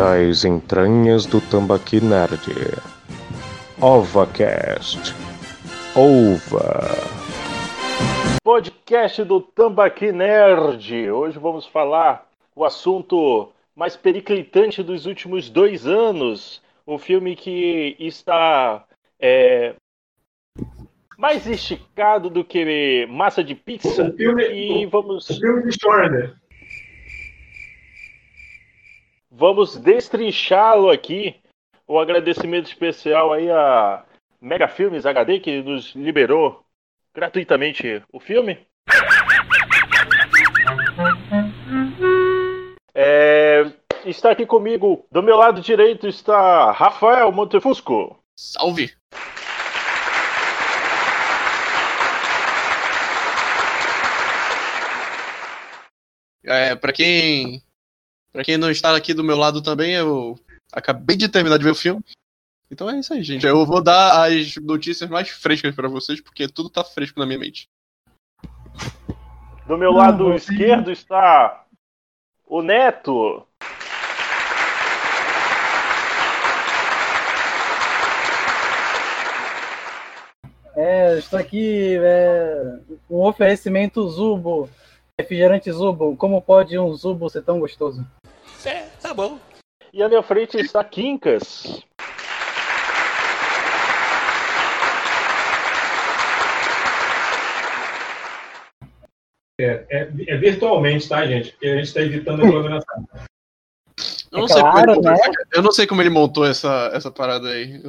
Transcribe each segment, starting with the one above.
das entranhas do Tambaqui Nerd. OvaCast. Ova. Podcast do Tambaqui Nerd. Hoje vamos falar o assunto mais periclitante dos últimos dois anos. Um filme que está é, mais esticado do que massa de pizza. O filme, e vamos. o filme de Schwarzenegger. Vamos destrinchá-lo aqui. Um agradecimento especial aí a Mega Filmes HD que nos liberou gratuitamente o filme. É, está aqui comigo, do meu lado direito está Rafael Montefusco. Salve! É, para quem para quem não está aqui do meu lado também, eu acabei de terminar de ver o filme. Então é isso aí, gente. Eu vou dar as notícias mais frescas para vocês, porque tudo tá fresco na minha mente. Do meu lado esquerdo está o Neto. É, estou aqui é, um oferecimento Zubo, refrigerante Zubo. Como pode um Zubo ser tão gostoso? É, tá bom. E à minha frente está Quincas. É, é, é virtualmente, tá, gente? Porque a gente está evitando a aglomeração. Eu não, É sei como claro, ele, né? eu não sei como ele montou essa, essa parada aí.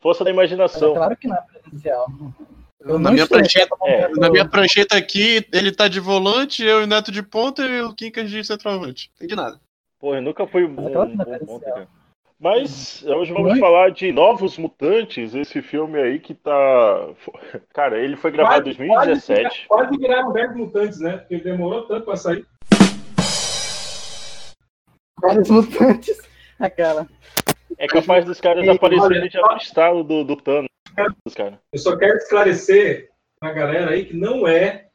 Força da É imaginação. claro que não é presencial. Eu Na minha, prancheta, É, na minha prancheta aqui, ele tá de volante, eu e o Neto de ponta e o Kinkas de centroavante. Não entendi nada. Pô, eu nunca fui um bom, cara. Mas hoje vamos Oi? falar de Novos Mutantes, esse filme aí que tá. Cara, ele foi gravado em 2017. Quase, quase viraram 10 mutantes, né? Porque demorou tanto para sair. Vários mutantes. Aquela. É capaz dos caras aparecerem já no estado do, do Thanos, cara. Eu só quero esclarecer pra galera aí que não é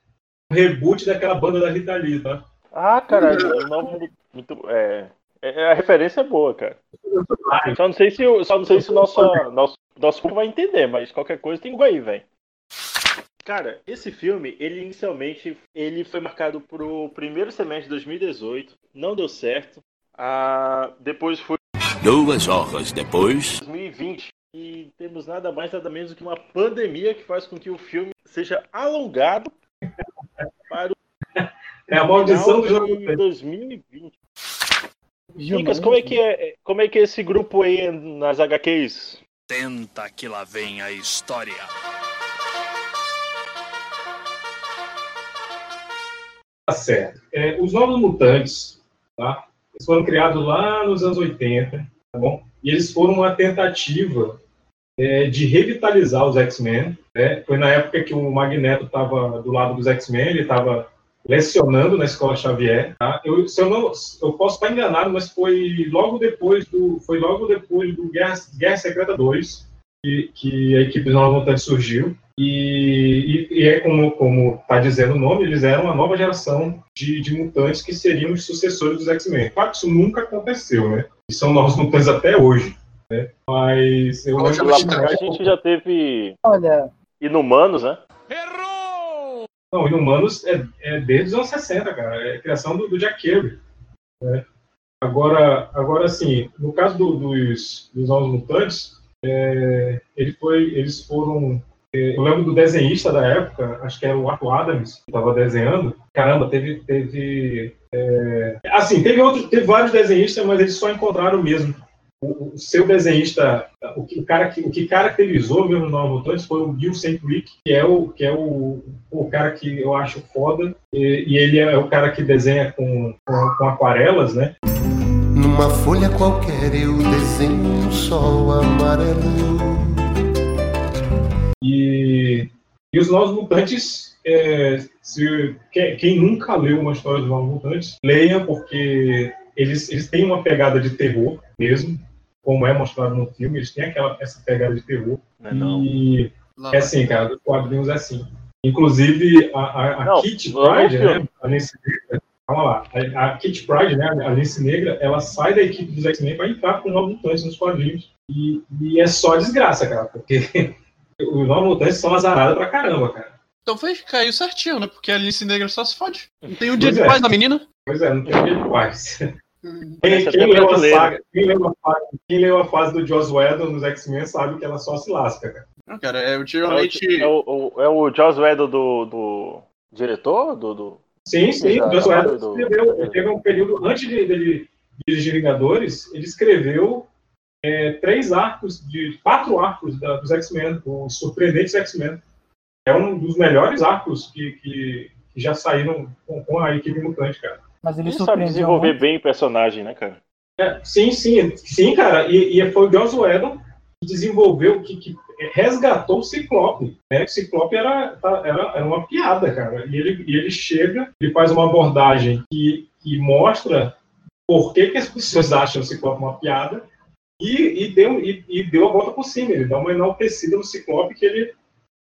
um reboot daquela banda da Rita Lee, tá? Ah, caralho, o nome muito. É, é- a referência é boa, cara. Só não sei se, o- só não sei se o nosso, nosso, nosso público vai entender, mas qualquer coisa tem aí, velho. Cara, esse filme, ele inicialmente ele foi marcado pro primeiro semestre de 2018, não deu certo. Ah, depois foi Duas horas depois. 2020 e temos nada mais nada menos do que uma pandemia que faz com que o filme seja alongado para o É a maldição do jogo. de 2020. Lucas, como é que é, como é que é esse grupo aí nas HQs? Tenta que lá vem a história. Tá certo. É, os Novos Mutantes, tá? Eles foram criados lá nos anos 80, tá bom? E eles foram uma tentativa é, de revitalizar os X-Men. Né? Foi na época que o Magneto estava do lado dos X-Men, ele estava lecionando na Escola Xavier. Tá? Eu, se eu, não, eu posso estar enganado, mas foi logo depois do, foi logo depois do Guerra, Guerra Secreta 2 que, que a equipe dos Novos Mutantes surgiu. E, e, e é como como está dizendo o nome, eles eram uma nova geração de, de mutantes que seriam os sucessores dos X-Men. Claro que isso nunca aconteceu, né? E são novos mutantes até hoje. Né? Mas eu Lá que- a gente já teve Olha, Inumanos, né? Não, Inumanos é, é desde os anos 60, cara. É criação do, do Jack Kirby. né? Agora, agora, assim, no caso do- dos, dos Novos Mutantes, é, ele foi, eles foram... é, eu lembro do desenhista da época, acho que era o Arthur Adams, que estava desenhando. Caramba, teve... teve é, assim, teve, outros, teve vários desenhistas, mas eles só encontraram o mesmo. O, o seu desenhista, o o cara que, o que caracterizou mesmo o Novos Mutantes foi o Gil St. Rick, que é o, que é o, o cara que eu acho foda, e, e ele é o cara que desenha com, com, com aquarelas, né? Numa folha qualquer eu desenho um sol amarelo. E, e os Novos Mutantes, é, se, que- quem nunca leu uma história dos Novos Mutantes, leia, porque eles, eles têm uma pegada de terror mesmo, como é mostrado no filme, eles têm aquela, essa pegada de terror. Não é não. E Lá é assim, cara, os quadrinhos é assim. Inclusive, a, a, a Não, não Pryde, filme. né, a Nancy Drew, calma lá. A, a Kit Pride, né, a Alice Negra, ela sai da equipe dos X-Men para entrar com os Novos Mutantes nos quadrinhos. E, e é só desgraça, cara, porque os Novos Mutantes são azarados pra caramba, cara. Então foi, caiu certinho, né? Porque a Alice Negra só se fode. Não tem um Pois dia de é. paz da menina. Pois é, não tem o que ele faz. Quem, quem leu saga, quem, leu a fase, quem leu a fase do Joss Whedon nos X-Men sabe que ela só se lasca, cara. Não, cara, é É o, ultimamente. é o, o- é o Joss Whedon do, do diretor? Do, do... Sim, sim, Já, o Joss Whedon do- escreveu, ele teve um período, antes de, dele dirigir Vingadores, ele escreveu é, três arcos, de quatro arcos da- dos X-Men, os surpreendentes X-Men. É um dos melhores arcos que, que, que já saíram com, com a equipe mutante, cara. Mas ele Ele sabe desenvolver muito. bem o personagem, né, cara? É, sim, sim, sim, cara. E, e foi o Joss Whedon que desenvolveu, que, que resgatou o Ciclope. Né? O Ciclope era, tá- era, era uma piada, cara. E ele, e ele chega, ele faz uma abordagem que, que mostra por que, que as pessoas acham o Ciclope uma piada e, e, deu, e, e deu a volta por cima. Ele dá uma enaltecida no Ciclope que ele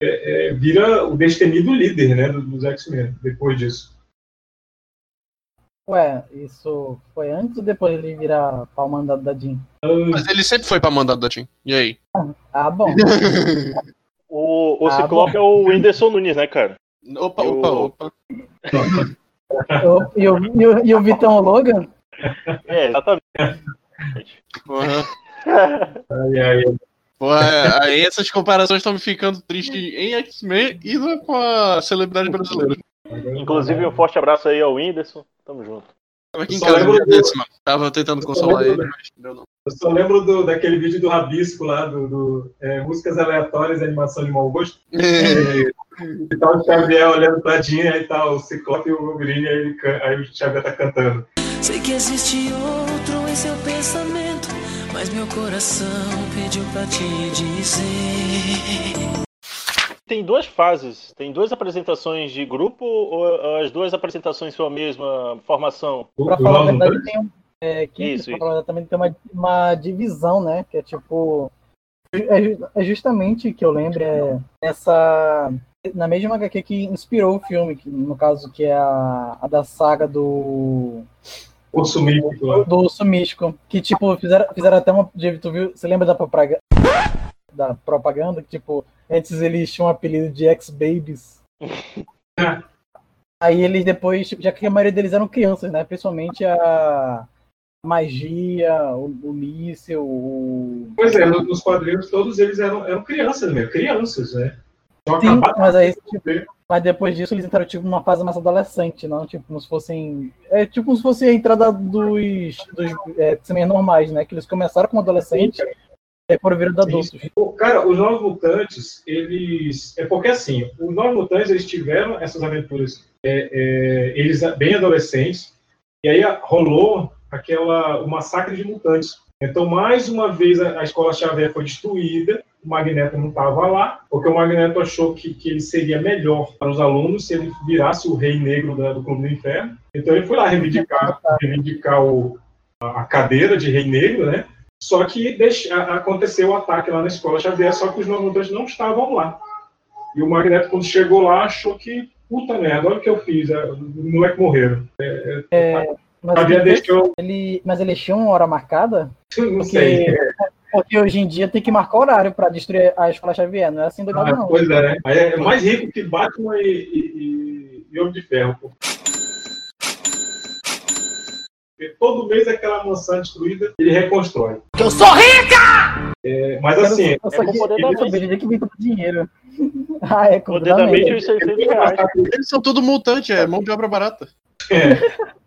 é, é, vira o destemido líder né, do- dos X-Men depois disso. Ué, isso foi antes ou depois ele virar pau mandado da Jean? Mas ele sempre foi pra mandado da Team. E aí? Ah, bom. O, o Ah, Ciclope é o Whindersson Nunes, né, cara? Opa, Eu- opa, opa. E o, e o, e o Vitão Logan? É, exatamente. Porra. Ai, ai, Pô, é, aí essas comparações estão me ficando tristes em X-Men e não é com a celebridade brasileira. Inclusive, um forte abraço aí ao Whindersson. Tamo junto. Tava aqui em casa lembro do- desse, mano. Tava tentando consolar ele, mas não deu não. Eu só lembro do, daquele vídeo do Rabisco lá, do, do, é, músicas aleatórias e animação de mau gosto. E, e tá o Xavier olhando pra Jean, aí tá o Ciclope e o Wolverine, aí, aí o Xavier tá cantando. Sei que existe outro em seu pensamento, mas meu coração pediu pra te dizer. Tem duas fases. Tem duas apresentações de grupo ou as duas apresentações são a mesma formação? O falar a verdade, tem um. É, que Isso, pra falar também tem uma, uma divisão, né? Que é tipo. É, ju- é justamente que eu lembro é nessa. Na mesma HQ que inspirou o filme, que, no caso, que é a, a da saga do. Urso Místico lá. do urso místico. Que, tipo, fizeram, fizeram até uma. Tu viu, você lembra da propaganda? Da propaganda? Que, tipo, antes eles tinham o apelido de X-Babies. Aí eles depois, tipo, já que a maioria deles eram crianças, né? Principalmente a magia, o, o míssil, o. Pois é, no- nos quadrinhos todos eles eram, eram crianças mesmo, crianças, né? Sim, mas aí, tipo, mas depois disso eles entraram tipo numa fase mais adolescente, não? Tipo, como se fossem. É tipo como se fosse a entrada dos, dos é, normais, né? Que eles começaram como adolescentes foram virando adultos. Pô, Cara, os Novos Mutantes, eles. É porque assim, os Novos Mutantes eles tiveram essas aventuras é, é, eles bem adolescentes, e aí rolou aquela, o massacre de mutantes. Então, mais uma vez, a, a escola Xavier foi destruída, o Magneto não estava lá, porque o Magneto achou que, que ele seria melhor para os alunos se ele virasse o rei negro da- do Clube do Inferno. Então, ele foi lá reivindicar, reivindicar o, a cadeira de rei negro, né? Só que aconteceu o ataque lá na escola Xavier, só que os novos mutantes não estavam lá. E o Magneto, quando chegou lá, achou que, puta merda, olha o que eu fiz, é, os moleques morreram. Mas, Xavier ele, deixou, ele- mas eles tinham uma hora marcada? não sei. Porque, porque hoje em dia tem que marcar horário pra destruir a escola Xavier, não é assim do Ah, não. pois é, né? É mais rico que Batman e, e, e- e Homem de Ferro. Pô. Porque todo mês aquela mansão destruída, ele reconstrói. Eu sou rica! É, mas assim, só é saber de que vem tanto dinheiro. ah, é com Poder da mente mente. os 600 reais. Eles são tudo multante, é mão de obra barata.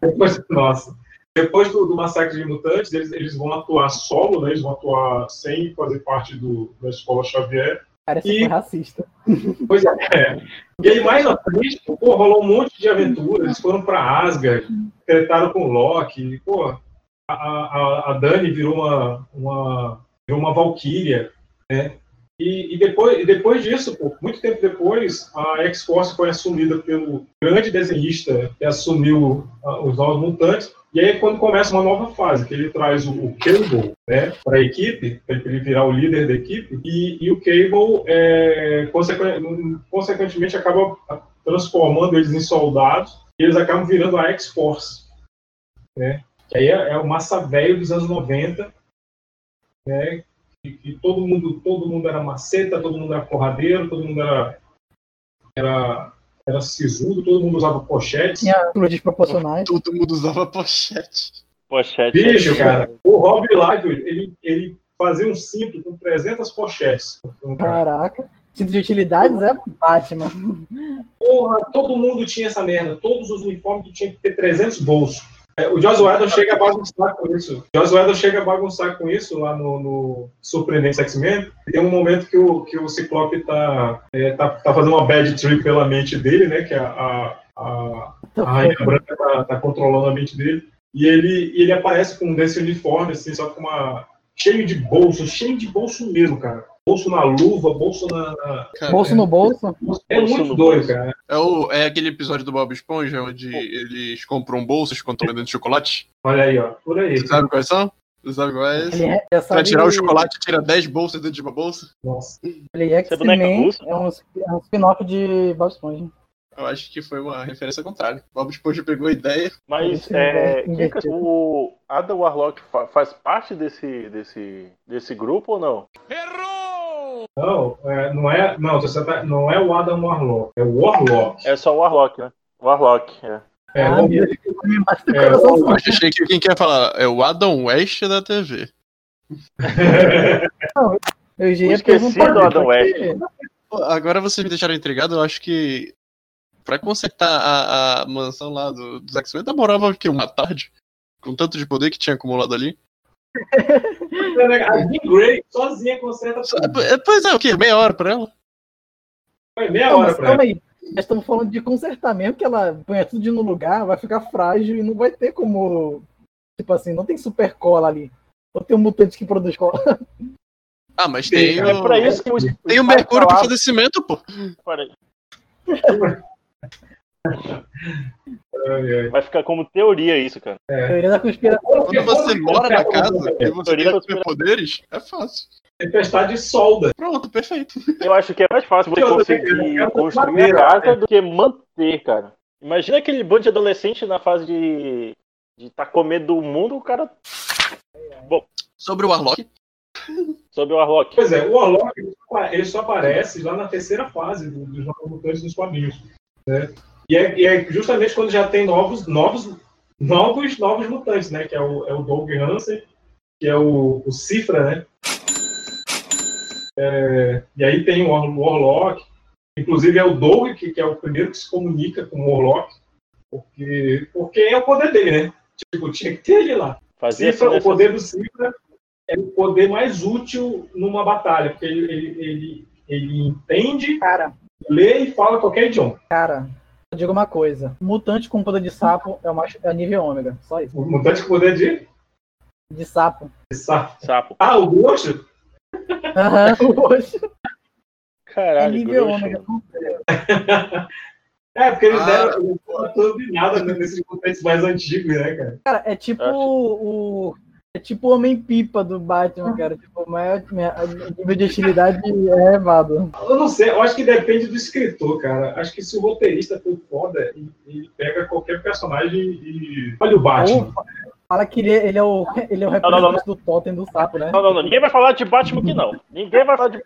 depois, nossa, depois do, do massacre de mutantes, eles, eles vão atuar solo, né? Eles vão atuar sem fazer parte do, da escola Xavier. Cara, E- racista. Pois é. E aí, mais na frente, pô, rolou um monte de aventuras. Eles foram para Asgard, tretaram com o Loki. Pô, a, a, a Dani virou uma, uma, virou uma Valkyria, né? E, e depois, e depois disso, pô, muito tempo depois, a X-Force foi assumida pelo grande desenhista que assumiu ah, os Novos Mutantes. E aí é quando começa uma nova fase, que ele traz o, Cable né, para a equipe, para ele virar o líder da equipe, e, e o Cable, é, consequen- consequentemente, acaba transformando eles em soldados e eles acabam virando a X-Force. Né? Que aí é, é o massa velho dos anos 90, né? Que todo mundo, todo mundo era maceta, todo mundo era porradeiro, todo mundo era, era, era sisudo, todo mundo usava pochete. Tinha atitudes desproporcionais. Todo mundo usava pochete. Pochete. Bicho, cara, o Rob Liefeld, ele, ele fazia um cinto com 300 pochetes. Caraca. Cinto de utilidades é Batman. Porra, todo mundo tinha essa merda. Todos os uniformes tinham que ter 300 bolsos. É, o Joss Whedon chega a bagunçar com isso. O Joss Whedon chega a bagunçar com isso lá no, no Surpreendente X-Men. Tem um momento que o, que o Ciclope tá, é, tá, tá fazendo uma bad trip pela mente dele, né? Que a, a, a, a Rainha Branca tá, tá controlando a mente dele. E ele, ele aparece com desse uniforme, assim, só com uma. cheio de bolso, cheio de bolso mesmo, cara. Bolso na luva, bolso na. Cara, Bolso no bolso. É Bolso muito doido, bolso. cara. É, o, é aquele episódio do Bob Esponja onde eles compram bolsas quando estão vendendo chocolate. Olha aí, ó. Por aí. Você sabe quais são? Você sabe qual é esse? Ele é, essa Pra tirar o chocolate, tira 10 bolsas dentro de uma bolsa. Nossa. Ele é Você é é um, é um spin-off de Bob Esponja. Eu acho que foi uma referência contrária. Bob Esponja pegou a ideia. Mas é, quem que- o Adam Warlock fa- faz parte desse, desse, desse grupo ou não? Não, é, não é. Não, você tá, não é o Adam Warlock, é o Warlock. É só o Warlock, né? Warlock, é. É, ah, o- é, achei que quem quer falar é o Adam West da TV. Eu já ia Esqueci do Adam porque- Pô, Agora vocês me deixaram intrigado, eu acho que pra consertar a, a mansão lá do, dos X-Men demorava o quê? Uma tarde? Com tanto de poder que tinha acumulado ali. A Jean Grey sozinha conserta tudo. É, Pois é, o quê? Meia hora pra ela? Foi meia Não, hora mas pra ela. calma aí. Nós estamos falando de consertar mesmo, que ela põe tudo no lugar, vai ficar frágil e não vai ter como. Tipo assim, não tem super cola ali. Ou tem um mutante que produz cola. Ah, mas tem, Sim, o, É pra isso que o, tem o Mercúrio pra fazer cimento, pô. Peraí. Ai, ai. Vai ficar como teoria isso, cara. Teoria da conspiração. Quando você mora na casa e você Teoria tem conspiração. poderes, é fácil. Tempestade solda. Pronto, perfeito. Eu acho que é mais fácil você conseguir construir a casa do que manter, cara. Imagina aquele bando de adolescente na fase de de tá com medo do mundo, o cara Sobre o Warlock, sob o Warlock. Pois é, o Warlock ele só- aparece lá na terceira fase do- dos Novos Mutantes dos quadrinhos. Né? E, é, e é justamente quando já tem novos, novos, novos, novos mutantes, né? Que é o, é o Doug Hansen, que é o, o Cifra, né? É, e aí tem o War- o Warlock. Inclusive é o Doug, que, que é o primeiro que se comunica com o Warlock. Porque, porque é o poder dele, né? Tipo, tinha que ter ele lá. Fazia Cifra, o poder do Cifra é o poder mais útil numa batalha, porque ele, ele, ele, ele entende, Cara, lê e fala qualquer idioma. cara, digo uma coisa. Mutante com poder de sapo é, o mais, é nível ômega. Só isso. O mutante com poder de. De sapo. de sapo. sapo. Ah, o Ghost? Aham, hoje. É Caralho, nível grosso. ômega. É, porque eles Ah. deram eles deram turbinada nesses mutantes mais antigos, né, cara? Cara, é tipo Acho. o. É tipo o Homem-Pipa do Batman, cara. Tipo, o nível de utilidade é elevado. Eu não sei, eu acho que depende do escritor, cara. Acho que se o roteirista for foda, ele, pega qualquer personagem e. Olha o Batman. Fala que ele, é- ele é o, ele é o não, não, representante do totem do sapo, né? Não, não, não. Ninguém vai falar de Batman aqui, não. Ninguém vai falar de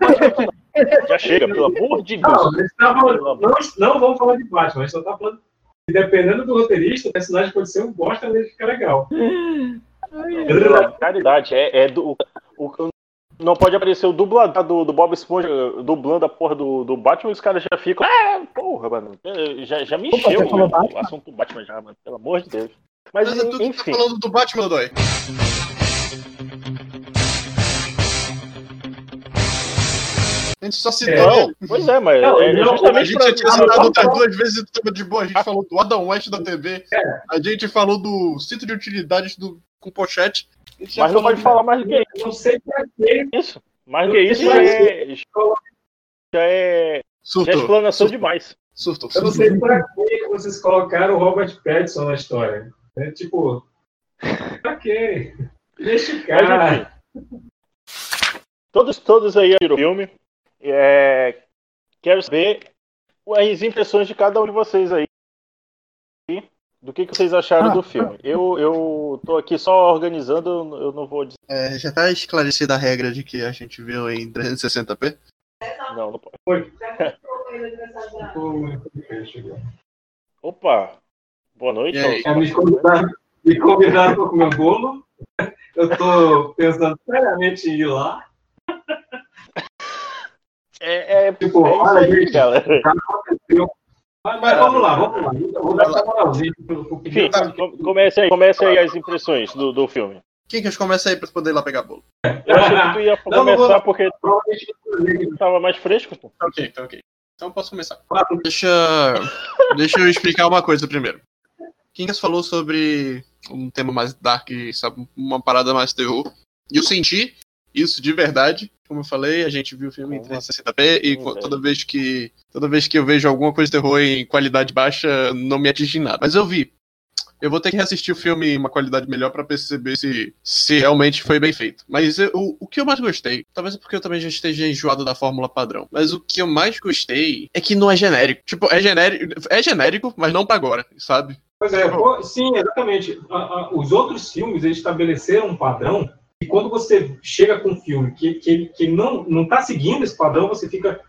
Batman aqui, não. Já chega, pelo amor de Deus. Não, tá falando- não, não vamos falar de Batman, a gente só tá falando. que Dependendo do roteirista, o personagem pode ser um bosta, mas ele fica legal. Não, Caridade, é, é do. O, o- não pode aparecer o dublador do, do Bob Esponja dublando a porra do, do Batman e os caras já ficam. Ah, porra, mano. eh, Já, já me Opa, encheu o, Batman? assunto do Batman já, mano. Pelo amor de Deus. Mas, Mas é tu que tá enfim. falando do Batman, Dói. A gente só citou É. Não, pois é, mas Não, é não, A justamente gente pra- já tinha Ah, citado outras duas vezes e tava de boa. A gente falou do Adam West da TV. É. A gente falou do cinto de utilidades do, com pochete. Mas não pode falar mais do que Eu não sei pra quê. isso. Mais do que isso já é. Já é, já é Surtou. explanação demais. Surtou. Eu não sei pra que vocês colocaram o Robert Pattinson na história. É tipo, pra quê? Deixa o cara. Todos, todos aí viram o filme. É, quero saber as impressões de cada um de vocês aí. Do que, que vocês acharam Ah, do filme. Eu, eu tô aqui só organizando, eu não vou dizer. É, já tá esclarecida a regra de que a gente viu em 360p? Não, não pode. Foi. Opa! Boa noite. É, me convidaram, me convidaram para comer bolo. Eu tô pensando seriamente em ir lá. É, é, Tipo, é isso olha, aí, gente. galera. Mas, mas vamos lá, vamos lá. Eu vou dar essa moralzinha pro, pro Enfim, primeiro. com- comece aí, comece aí as impressões do, do filme. Quem que começa aí pra poder ir lá pegar bolo? Eu achei que tu ia Não, começar não. porque Provavelmente tava mais fresco. pô. Tá ok, tá ok. Então eu posso começar. Deixa, deixa eu explicar uma coisa primeiro. Kinkas falou sobre um tema mais dark, sabe, uma parada mais terror. E eu senti isso de verdade. Como eu falei, a gente viu o filme em 360p e toda vez que toda vez que eu vejo alguma coisa de terror em qualidade baixa, não me atinge em nada. Mas eu vi. Eu vou ter que reassistir o filme em uma qualidade melhor pra perceber se, se realmente foi bem feito. Mas eu- o, o que eu mais gostei, talvez é porque eu também já esteja enjoado da fórmula padrão, mas o que eu mais gostei é que não é genérico. Tipo, é genérico, é genérico, mas não pra agora, sabe? Pois é, sim, exatamente. Os outros filmes eles estabeleceram um padrão e quando você chega com um filme que, que, que não está seguindo esse padrão, você fica,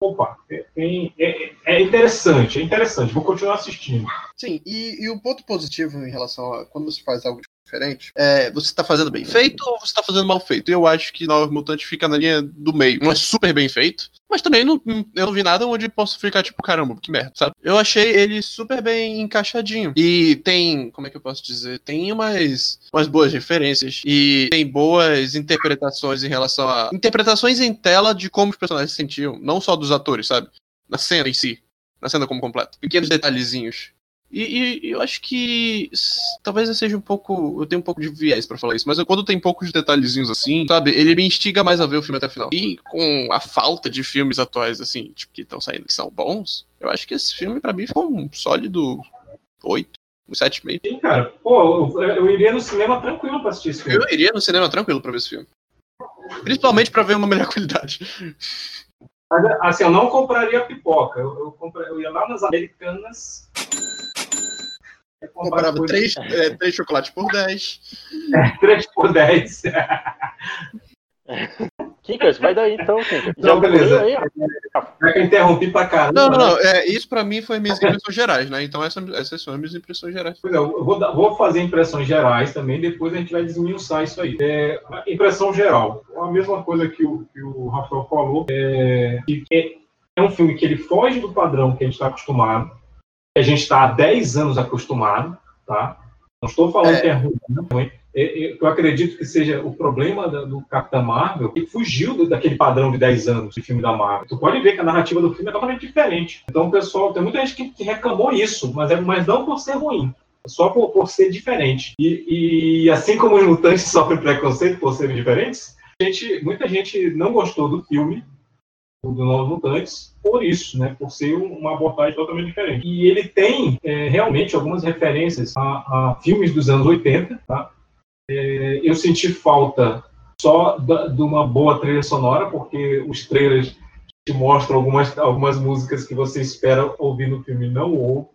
opa, é, tem- é- é interessante, é interessante. Vou continuar assistindo. Sim, e, e o ponto positivo em relação a quando você faz algo diferente é você tá fazendo bem feito ou você tá fazendo mal feito. Eu acho que Nova Mutante fica na linha do meio. Não é super bem feito, mas também não, eu não vi nada onde posso ficar tipo, caramba, que merda, sabe? Eu achei ele super bem encaixadinho. E tem, como é que eu posso dizer? Tem umas, umas boas referências e tem boas interpretações em relação a. Interpretações em tela de como os personagens se sentiam, não só dos atores, sabe? Na cena em si. Na cena como completo. Pequenos detalhezinhos. E, e- eu acho que talvez eu seja um pouco. Eu tenho um pouco de viés pra falar isso, mas eu- quando tem poucos detalhezinhos assim, sabe, ele me instiga mais a ver o filme até o final. E com a falta de filmes atuais, assim, tipo, que estão saindo que são bons, eu acho que esse filme pra mim foi um sólido 8, um 7,5. Sim, cara, pô, eu, eu iria no cinema tranquilo para assistir esse filme. Eu iria no cinema tranquilo pra ver esse filme. Principalmente pra ver uma melhor qualidade. Assim, eu não compraria pipoca. Eu, eu, compra- eu ia lá nas Americanas. Ia comprar Comprava três, é, três chocolates por 10. 3 por 10. Kinkas, vai daí então. Então, Já beleza. aí? Já que eu interrompi pra caramba. Não, não, né? não. É, isso pra mim foi minhas impressões gerais, né? Então essa- essas são as minhas impressões gerais. Pois é, eu vou, vou fazer impressões gerais também, depois a gente vai desmiuçar isso aí. É, impressão geral, a mesma coisa que o, que o Rafael falou, é, é, é um filme que ele foge do padrão que a gente está acostumado, que a gente está há 10 anos acostumado, tá? Não estou falando É. que é ruim, não ruim. Eu acredito que seja o problema do Capitão Marvel, que fugiu daquele padrão de 10 anos de filme da Marvel. Tu pode ver que a narrativa do filme é totalmente diferente. Então, pessoal, tem muita gente que, reclamou isso, mas, é, mas não por ser ruim só por, por ser diferente. E, e assim como os mutantes sofrem preconceito por serem diferentes, gente- muita gente não gostou do filme, do Novos Mutantes, por isso, né? Por ser um- uma abordagem totalmente diferente. E ele tem é, realmente algumas referências a, a filmes dos anos 80, tá? É, eu senti falta só da- de uma boa trilha sonora, porque os trailers te mostram algumas, algumas músicas que você espera ouvir no filme não ouve,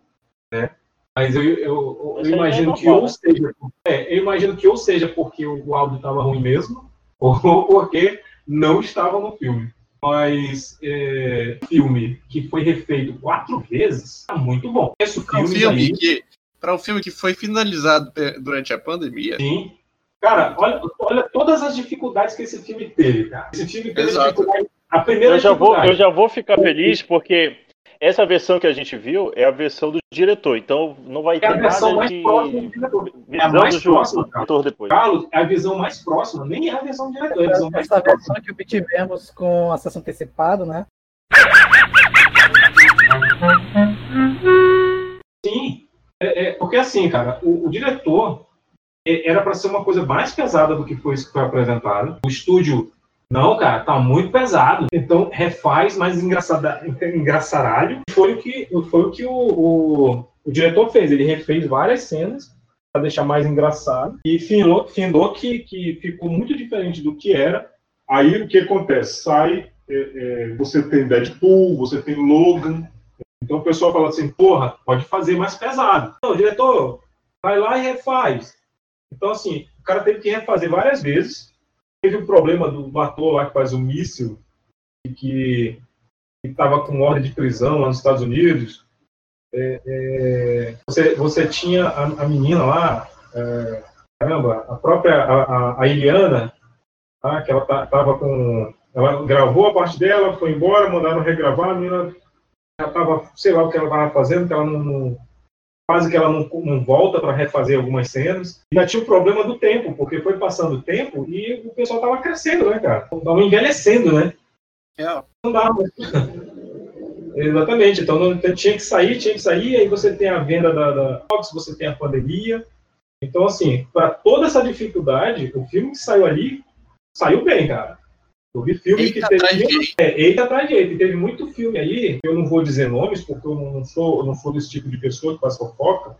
né? Mas eu, eu, eu imagino que ou seja, é, eu imagino que ou seja porque o áudio estava ruim mesmo, ou porque não estava no filme. Mas é, filme que foi refeito quatro vezes, tá muito bom. Esse Para um filme, filme aí, que para um filme que foi finalizado é, durante a pandemia. sim. Cara, olha, olha todas as dificuldades que esse filme teve, cara. Esse filme teve Exato. dificuldade. A primeira Eu já, vou, dificuldade. eu já vou ficar feliz porque essa versão que a gente viu é a versão do diretor, então não vai É ter a versão nada mais de próxima do diretor. É a mais do João próxima, diretor depois. Carlos, é a visão mais próxima, nem é a versão do diretor, é a visão mais Essa próxima. versão que obtivemos com acesso antecipado, né? Sim, é, é, porque assim, cara, o, o diretor é, era para ser uma coisa mais pesada do que foi que foi apresentado. O estúdio, não, cara, tá muito pesado. Então refaz mais engraçada, engraçaralho. Foi o que, foi o, que o, o, o diretor fez. Ele refez várias cenas para deixar mais engraçado e findou, findou que, que ficou muito diferente do que era. Aí o que acontece? Sai, é, é, você tem Deadpool, você tem Logan, Então o pessoal fala assim, porra, pode fazer mais pesado. Não, diretor, vai lá e refaz. Então, assim, o cara teve que refazer várias vezes. Teve o problema do, do ator lá que faz o míssil, que estava com ordem de prisão lá nos Estados Unidos. É, é, você, você tinha a, a menina lá, é, caramba, a própria a, a, Iliana, tá, que ela estava com. Ela gravou a parte dela, foi embora, mandaram regravar, a menina já estava, sei lá o que ela estava fazendo, que ela não, não quase que ela não, não volta para refazer algumas cenas. E ainda tinha o problema do tempo, porque foi passando o tempo e o pessoal estava crescendo, né, cara? Estava envelhecendo, né? É. Não dá, mas... Exatamente, então não, tinha que sair, tinha que sair, aí você tem a venda da, da Fox, você tem a pandemia. Então, assim, para toda essa dificuldade, o filme que saiu ali saiu bem, cara. Eu vi filme Eita que teve. muito- É, eita atrás de eita. Teve muito filme aí, eu não vou dizer nomes, porque eu não sou, eu não sou desse tipo de pessoa que faz fofoca.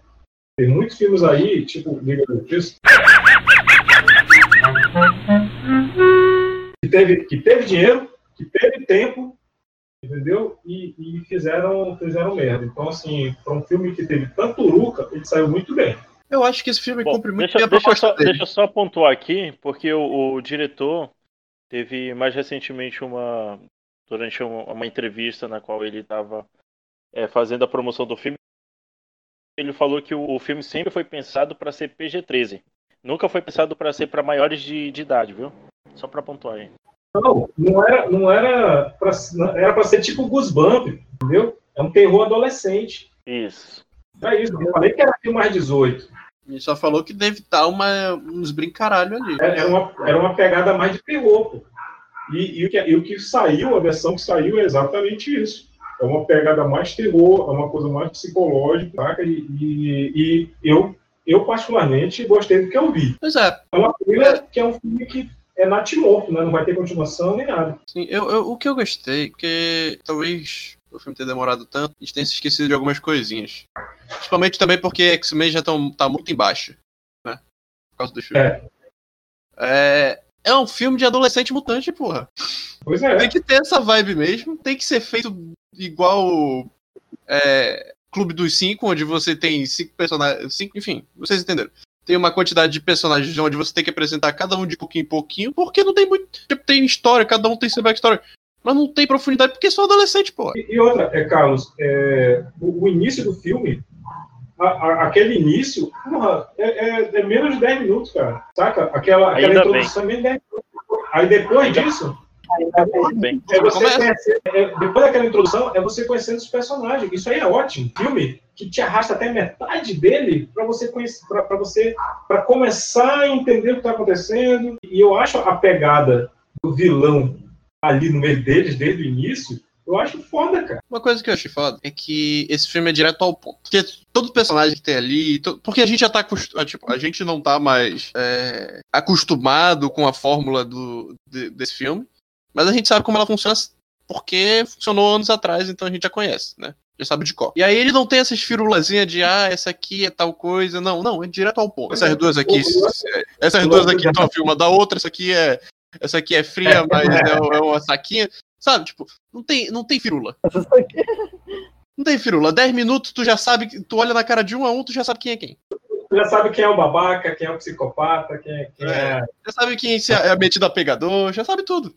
Tem muitos filmes aí, tipo Liga Justiça. Que teve, que teve dinheiro, que teve tempo, entendeu? E, e fizeram, fizeram merda. Então, assim, para um filme que teve tanto uruca, ele saiu muito bem. Eu acho que esse filme Bom, cumpre muito deixa, bem a deixa, proposta só, dele. deixa eu só pontuar aqui, porque o, o diretor teve mais recentemente uma. Durante uma, uma entrevista na qual ele estava fazendo a promoção do filme, ele falou que o, o filme sempre foi pensado para ser PG-13. Nunca foi pensado para ser para maiores de, de idade, viu? Só para pontuar aí. Não, não era, não era pra, não- era para ser tipo Goosebump, entendeu? É um terror adolescente. Isso. É isso, eu falei que era filme mais 18. Ele só falou que deve estar uma, uns brincaralho ali. Era, uma, era uma pegada mais de terror, pô. E, e o que, e o que saiu, a versão que saiu é exatamente isso. É uma pegada mais terror, é uma coisa mais psicológica, saca? E, e, e eu, eu, particularmente, gostei do que eu vi. Pois é, É uma coisa que é um filme que é natimorto, né? Não vai ter continuação nem nada. Sim, eu, eu- o que eu gostei, porque talvez o filme tenha demorado tanto, a gente tenha se esquecido de algumas coisinhas. Principalmente também porque X-Men já tão, tá muito embaixo, né? Por causa do filme. É. É, é um filme de adolescente mutante, porra. Pois é. Tem que ter essa vibe mesmo, tem que ser feito igual é, Clube dos Cinco, onde você tem cinco personagens, cinco, enfim, vocês entenderam. Tem uma quantidade de personagens onde você tem que apresentar cada um de pouquinho em pouquinho, porque não tem muito. Tipo, tem história, cada um tem seu backstory. Mas não tem profundidade porque são adolescente, pô. E, e outra, é, Carlos, é, o, o início do filme, a- a- aquele início, porra, é, é- é menos de 10 minutos, cara. Saca? Aquela, aquela Ainda introdução é menos de 10 minutos. Aí depois disso, Bem, é você conhecer, é, depois daquela introdução, é você conhecendo os personagens. Isso aí é ótimo. Filme que te arrasta até metade dele para você conhecer, para você, para começar a entender o que está acontecendo. E eu acho a pegada do vilão ali no meio deles, desde o início, eu acho foda, cara. Uma coisa que eu achei foda é que esse filme é direto ao ponto. Porque todo personagem que tem ali. to- Porque a gente já tá acostumado. Tipo, a gente não tá mais é, acostumado com a fórmula do, de- desse filme. Mas a gente sabe como ela funciona porque funcionou anos atrás, então a gente já conhece, né? Já sabe de cor. E aí ele não tem essas firulazinhas de, ah, essa aqui é tal coisa. Não, não, é direto ao ponto. Essas duas aqui. Essas duas aqui estão a filma da outra, essa aqui é. Essa aqui é fria, mas é, é uma saquinha. Sabe, tipo, não tem, não tem firula. Não tem firula. 10 minutos, tu já sabe, tu olha na cara de um a um, tu já sabe quem é quem. Você já sabe quem é o babaca, quem é o psicopata, quem é. Quem é... Já sabe quem é metido a pegador, já sabe tudo.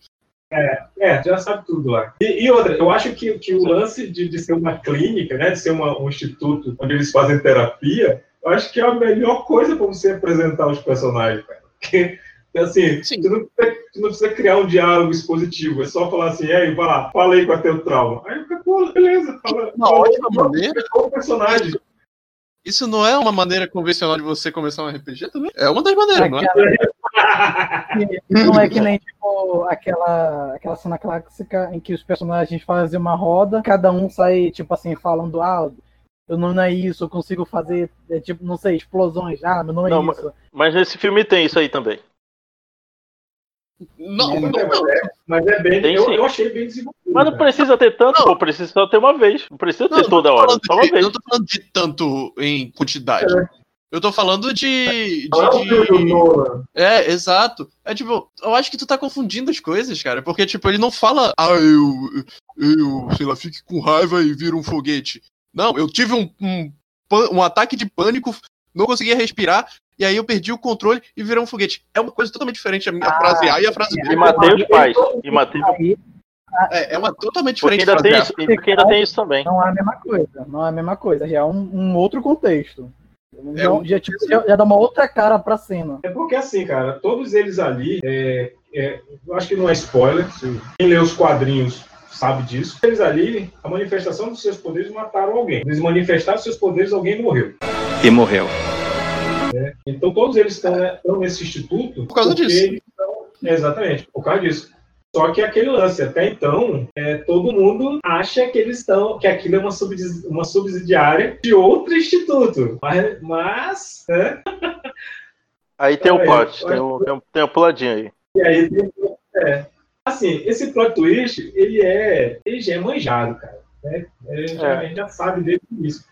É, já sabe tudo lá. E, e outra, eu acho que, que o lance de, de ser uma clínica, né, de ser uma- um instituto onde eles fazem terapia, eu acho que é a melhor coisa para você apresentar os personagens, cara. Porque, assim, Sim. tu não, precisa, tu não precisa criar um diálogo expositivo, é só falar assim, aí, vai lá, fala aí qual é teu trauma. Aí fica, pô, beleza, fala. Uma fala ótima maneira. qual o personagem. Isso não é uma maneira convencional de você começar um RPG também? É uma das maneiras, não é? Não é que nem tipo aquela, aquela cena clássica em que os personagens fazem uma roda, cada um sai, tipo assim, falando, ah, eu não é isso, eu consigo fazer, é, tipo, não sei, explosões, ah, não é Não, mas- isso. Mas nesse filme tem isso aí também. Não, não, Mas é- não. Mas é bem, Tem eu, eu achei bem desenvolvido. Mas não cara. precisa ter tanto, Não. pô, precisa só ter uma vez. Não precisa Não, ter não toda hora, só uma de- vez. não tô falando de tanto em quantidade. Eu tô falando de. de- Não é de-. É, exato. É tipo, eu acho que tu tá confundindo as coisas, cara. Porque, tipo, ele não fala, ah, eu, eu, sei lá, fique com raiva e vira um foguete. Não, eu tive um, um, um ataque de pânico, não conseguia respirar, e aí eu perdi o controle e virei um foguete. É uma coisa totalmente diferente a minha Ah, frase A e a frase B. E matei os pais. E matei. É, é uma totalmente Porque diferente ainda tem isso, porque ainda tem isso também. não é a mesma coisa. Não é a mesma coisa. Já é um, um outro contexto. É Já, um- já, tipo, já- já dá uma outra cara pra cena. É porque assim, cara, todos eles ali, é, é, eu acho que não é spoiler, quem lê os quadrinhos sabe disso. Eles ali, a manifestação dos seus poderes mataram alguém. Eles manifestaram seus poderes, alguém morreu. E morreu. Então todos eles estão, né, nesse instituto Por causa disso. estão- exatamente, por causa disso. Só que aquele lance, até então, é, todo mundo acha que eles estão, que aquilo é uma, subsidi- uma subsidiária de outro instituto. Mas, mas né, Aí tem o É, plot, eu- tem o, tem o, tem o puladinho aí. E aí tem- é. Assim, esse plot twist, ele é. Ele já é manjado, cara. Né? A, gente já, É. a gente já sabe desde o início.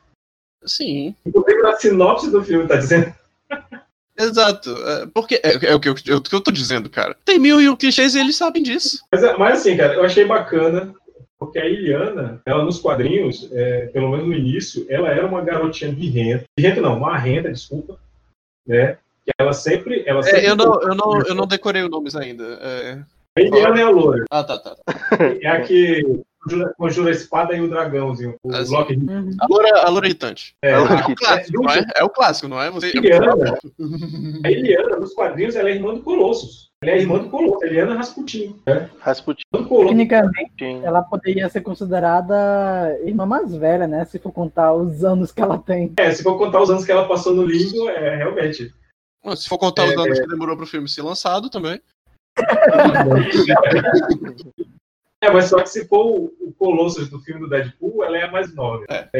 Sim, Inclusive na sinopse do filme, tá dizendo. exato. É, porque é, é o, que eu, é o que eu tô dizendo, cara. Tem mil e um clichês e eles sabem disso. Mas, mas assim, cara, eu achei bacana, porque a Iliana, ela nos quadrinhos, é, pelo menos no início, ela era uma garotinha birrenta. Birrenta não, uma renta, desculpa. Né? Que ela sempre. Ela sempre É, eu, não, eu, não, eu não decorei os nomes ainda. É... A Iliana é a loura. Ah, tá, tá. É a que conjura, a espada e o dragãozinho. O Ah. Loki. A Loura, a Loura irritante. É, É o clássico, não é? É o clássico, não é? Você... Iliana, a Eliana, nos quadrinhos, ela é irmã do Colossus. Ela é irmã do Colossus, a Eliana Rasputin. Né? Rasputin. Tecnicamente, ela poderia ser considerada irmã mais velha, né? Se for contar os anos que ela tem. É, se for contar os anos que ela passou no limbo, é realmente. Se for contar os É, anos que demorou pro filme ser lançado também. É, mas só que se for o, o Colossus do filme do Deadpool, ela é a mais nova. É.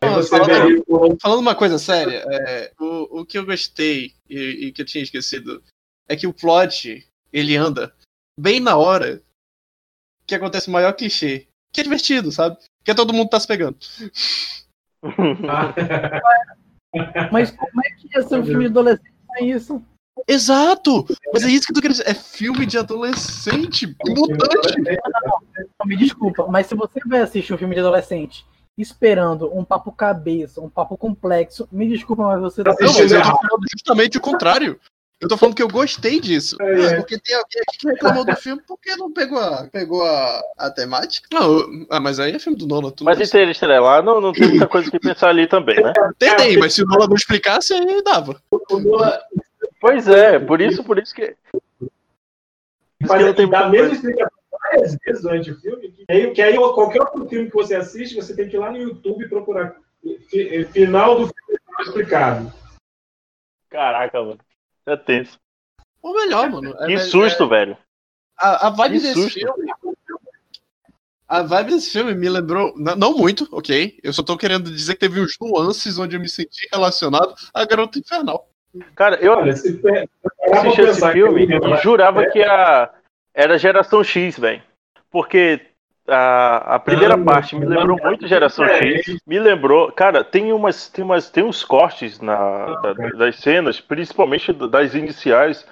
Ah, você falando- o. Falando uma coisa séria, é, o, o que eu gostei e, e que eu tinha esquecido é que o plot ele anda bem na hora que acontece o maior clichê. Que é divertido, sabe? Que é todo mundo tá se pegando. Mas como é que ia ser um filme de adolescente sem isso? Exato! Mas é isso que tu quer dizer. É filme de adolescente, mutante. Não, Me desculpa, mas se você vai assistir um filme de adolescente esperando um papo cabeça, um papo complexo, me desculpa, mas você tá Não, mas eu tô falando justamente o contrário. Eu tô falando que eu gostei disso. É, é. Porque tem alguém aqui que reclamou do filme porque não pegou a, pegou a, a temática. Não, eu- ah, mas aí é filme do Nolan. Tu Mas não Interestelar não, não tem muita coisa que pensar ali também, né? tem, tem, mas se o Nolan não explicasse, aí dava. O Nolan Pois é, por isso, por isso que. Por isso que não tem dá a muita mesma coisa. explicação várias vezes durante o filme. Que aí, que aí qualquer outro filme que você assiste, você tem que ir lá no YouTube procurar fi- final do filme explicado. Caraca, mano. É tenso. Ou melhor, mano. é- Que é- susto, velho. A, a vibe Que desse susto. filme. A vibe desse filme me lembrou. n- Não muito, ok? Eu só tô querendo dizer que teve uns nuances onde eu me senti relacionado a Garota Infernal. Cara, eu Olha, se assisti esse filme que- e jurava que a, era geração X, velho. Porque a, a primeira Não, parte me lembrou não, muito geração é, X. Me lembrou. Cara, tem umas, tem umas, tem uns cortes na, da- das cenas, principalmente das iniciais.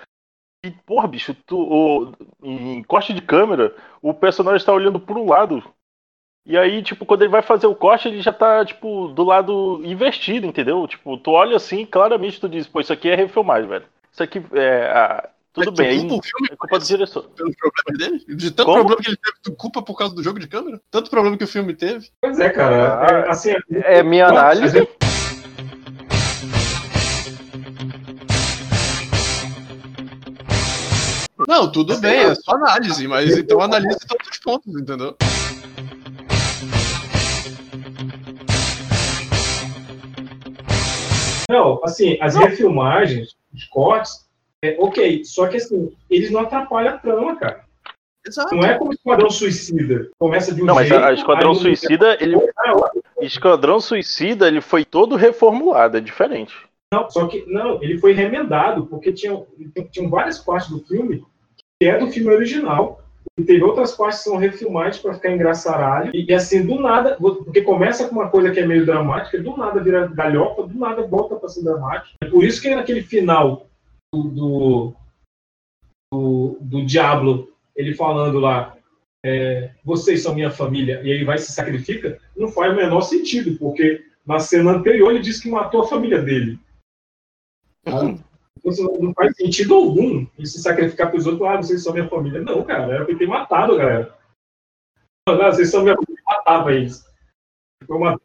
E, porra, bicho, tu, o- em corte de câmera, o personagem tá olhando por um lado. E aí, tipo, quando ele vai fazer o corte, ele já tá, tipo, do lado invertido, entendeu? Tipo, tu olha assim, claramente tu diz, pô, isso aqui é refilmagem, velho. Isso aqui é. ah, tudo tu bem, aí culpa o filme é culpa do diretor. pelos problemas dele? De tanto Como? problema que ele teve, tu culpa por causa do jogo de câmera? Tanto problema que o filme teve? Pois é, cara. Ah, é, assim, É minha análise. Não, tudo bem, é só análise, mas então analise todos os pontos, entendeu? Não, assim, as refilmagens, os cortes, é, ok. Só que assim, eles não atrapalham a trama, cara. Exato. Não é como o Esquadrão Suicida. Começa de um Não, mas jeito. a, a Esquadrão Suicida, ele. Ah, ó, Esquadrão Suicida, ele foi todo reformulado, é diferente. Não, só que não, ele foi remendado, porque tinham, tinham várias partes do filme que é do filme original. E teve outras partes que são refilmadas para ficar engraçaralho. E, e, assim, do nada, porque começa com uma coisa que é meio dramática, do nada vira galhofa, do nada volta para ser dramático. É por isso que naquele final do, do, do, do Diablo, ele falando lá, é, vocês são minha família, e ele vai se sacrifica, não faz o menor sentido, porque na cena anterior ele disse que matou a família dele. Então, não faz sentido algum se sacrificar para os outros, ah, vocês são minha família. Não, cara, era pra ter matado, galera. Não, ah, vocês são minha família, matava eles. Foi uma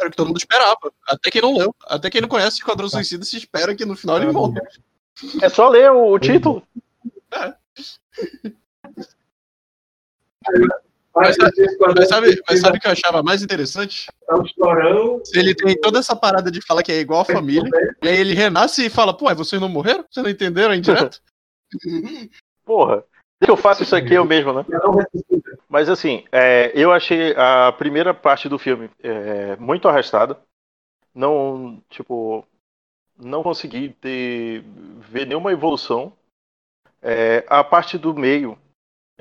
era o que todo mundo esperava. Até quem não leu. Até quem não conhece o Esquadrão Suicida se espera que no final ele morra. É só ler o, o título. É. Mas, mas, sabe, mas sabe o que eu achava mais interessante? Se ele tem toda essa parada de falar que é igual a família, e aí ele renasce e fala, pô, vocês não morreram? Vocês não entenderam indireto? Porra. que eu faço isso aqui eu mesmo, né? Mas assim, é, eu achei a primeira parte do filme é, muito arrastada. Não, tipo, não consegui ter, ver nenhuma evolução. É, a parte do meio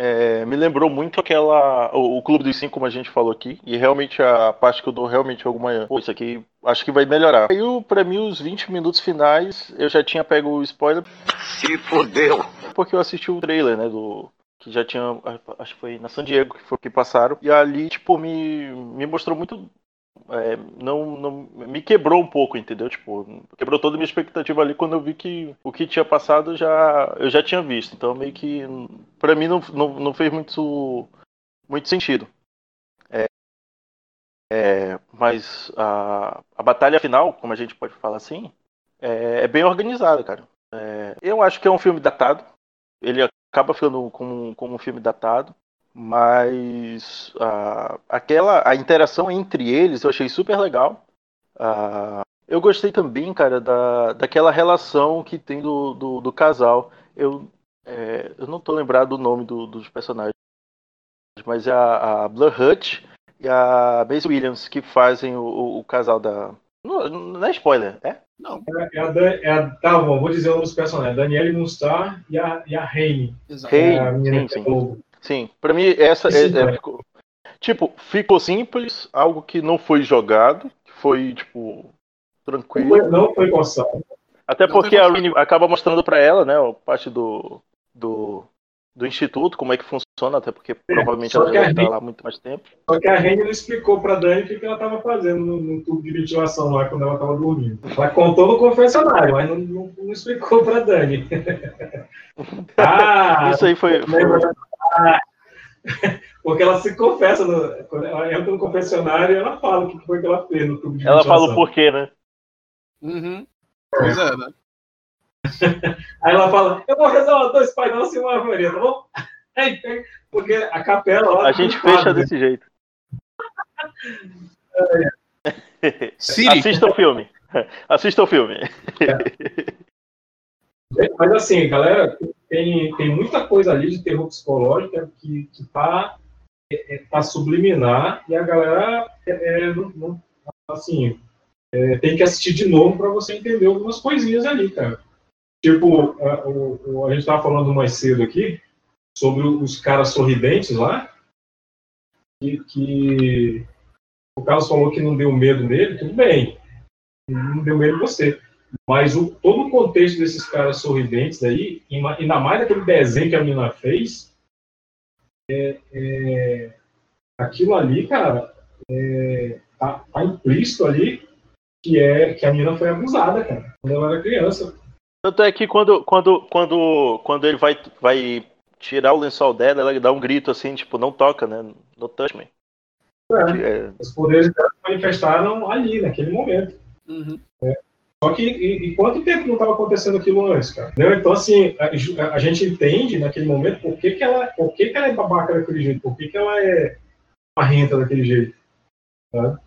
é, me lembrou muito aquela. O, o, Clube dos Cinco, como a gente falou aqui. E realmente a parte que eu dou realmente alguma. Pô, isso aqui acho que vai melhorar. Aí, pra mim, os 20 minutos finais, eu já tinha pego o spoiler. Se fodeu! Porque eu assisti o trailer, né? Do. Que já tinha. Acho que foi na San Diego que foi que passaram. E ali, tipo, me, me mostrou muito é, não, não me quebrou um pouco, entendeu? Tipo, quebrou toda a minha expectativa ali quando eu vi que o que tinha passado já eu já tinha visto. Então meio que para mim não, não, não fez muito muito sentido. É, é, mas a, a batalha final, como a gente pode falar assim, é, é bem organizada, cara. É, eu acho que é um filme datado. Ele acaba ficando como, como um filme datado mas uh, aquela a interação entre eles eu achei super legal. Uh, eu gostei também, cara, da, daquela relação que tem do, do, do casal. Eu, é, eu não tô lembrado do nome do, dos personagens, mas é a, a Blur Hutch e a Maisie Williams que fazem o, o, o casal da. Não, não, é spoiler, é? Não. É, é, a, é a, tá bom, vou dizer o nome dos personagens: Danielle Mustar e a, e a Raine. Exato. É a menina sim, sim. Sim, para mim essa é, é, ficou, tipo ficou simples, algo que não foi jogado, foi tipo tranquilo. Não foi forçado. Até não porque a Rini acaba mostrando para ela, né, parte do, do do instituto, como é que funciona, até porque é, provavelmente ela já está lá muito mais tempo. Só que a Reni não explicou para Dani o que ela estava fazendo no, no, tubo de ventilação lá quando ela estava dormindo. Ela contou no confessionário, mas não, não, não explicou para Dani. ah, Isso aí foi. foi... Porque ela se confessa, no, quando ela entra no confessionário, ela fala o que foi que ela fez no tubo de Ela fala o porquê, né? Uhum. Pois é, né? Aí ela fala, eu vou rezar uma dois Pai Nosso e uma Maria, tá bom? Porque a capela... Lá, a gente fecha desse jeito. Assista o filme. Assista o filme. É. Mas assim, galera, tem, tem muita coisa ali de terror psicológico que, que tá, é, é, tá subliminar e a galera é, é não, não, assim, é, tem que assistir de novo para você entender algumas coisinhas ali, cara. Tipo, a, o, a gente estava falando mais cedo aqui sobre os caras sorridentes lá, que, que o Carlos falou que não deu medo nele, tudo bem, não deu medo em você. Mas o, todo o contexto desses caras sorridentes aí, ainda mais daquele desenho que a menina fez, é, é, aquilo ali, cara, é, tá, tá implícito ali que é que a menina foi abusada, cara, quando ela era criança. Tanto é que quando, quando, quando, quando ele vai, vai tirar o lençol dela, ela dá um grito assim, tipo, não toca, né? No touch me. É, é. Os poderes dela se manifestaram ali, naquele momento. Uhum. É. Só que e, e, quanto tempo não estava acontecendo aquilo antes, cara? Entendeu? Então, assim, a, a, gente entende naquele momento por que, que, ela, por que, que ela é babaca daquele jeito, por que, que ela é marrenta daquele jeito. Tá?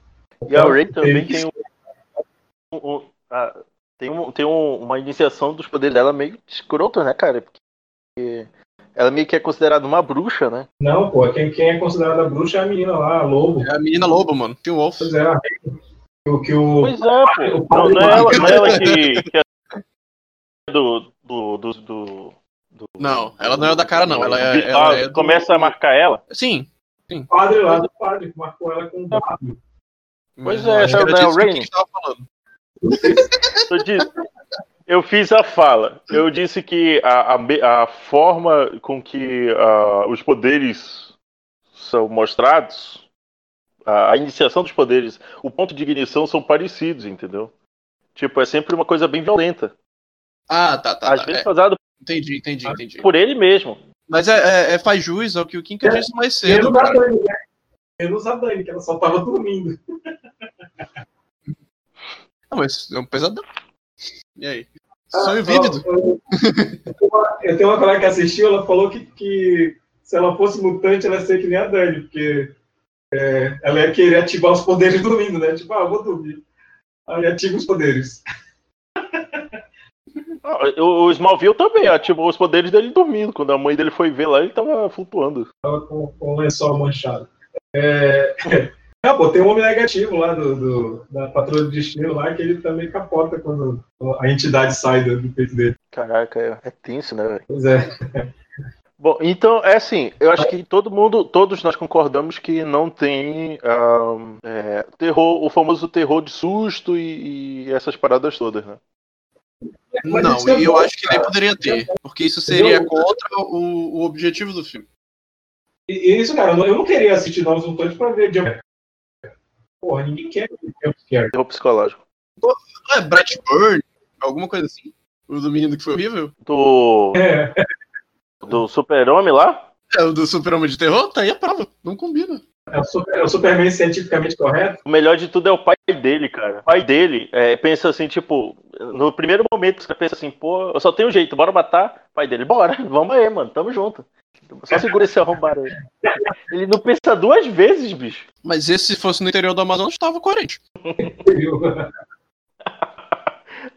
E a Ray também tem um, um, um, a, tem, um, tem um, uma iniciação dos poderes dela meio escrota, né, cara? Porque ela meio que é considerada uma bruxa, né? Não, pô, quem, quem é considerada bruxa é a menina lá, a lobo. É a menina lobo, mano. Tim Wolf. Pois é, o que o. Pois é, pô. Não, não, é ela, não é ela que, que é do, do, do, do, do- Não, ela não é da cara, não. Ela é. Ela é do- começa a marcar ela. Sim. O padre lá do padre, que marcou ela com um W. Pois mas é, essa é o que Rain? Eu, disse- eu fiz a fala. Eu disse que a, a a forma com que ah, os poderes são mostrados, a, iniciação dos poderes, o ponto de ignição são parecidos, entendeu? Tipo, é sempre uma coisa bem violenta. Ah, tá, tá. Às tá. vezes É, causado entendi, entendi, entendi. por ele mesmo. Mas é, é- é- faz jus ao que o Kinka disse mais cedo, Menos a. Dani, né? Menos a Dani, que ela só tava dormindo. Não, mas é um pesadão. E aí? Ah, Sonho ó, vívido. Eu, eu tenho uma- eu tenho uma colega que assistiu, ela falou que, que se ela fosse mutante, ela ia ser que nem a Dani, porque é, ela ia querer ativar os poderes dormindo, né? Tipo, ah, vou dormir. Aí ativa os poderes. Ah, O, Smallville também ativou os poderes dele dormindo. Quando a mãe dele foi ver lá, ele tava flutuando. Tava com, com o lençol manchado. É, ah, pô, tem um homem negativo lá do, do- da Patrulha do Destino lá, que ele também capota quando a entidade sai do, do peito dele. Caraca, é, é tenso, né, velho? Pois é. Bom, então é assim, eu acho que todo mundo, todos nós concordamos que não tem ahn, é, terror, o famoso terror de susto e, e essas paradas todas, né? Mas Não, é e eu bom, acho que nem poderia ter. Porque isso seria Entendeu? contra o, o objetivo do filme. E, isso, cara, eu não- eu queria assistir Novos Mutantes pra ver Jump Porra, ninguém quer ver. Terror psicológico. Não é Brett Burn? Alguma coisa assim? O do menino que foi horrível? Do, É, do super-homem lá? É, o do Super-Homem de Terror? Tá aí a prova. Não combina. é, o super, é o Superman cientificamente correto. O melhor de tudo é o pai dele, cara. O pai dele é, pensa assim, tipo, no primeiro momento você pensa assim, pô, eu só tenho um jeito, bora matar. O pai dele, bora, vamos aí, mano, tamo junto. Só segura esse arrombado aí. Ele não pensa duas vezes, bicho. Mas esse, se fosse no interior do Amazonas, estava coerente.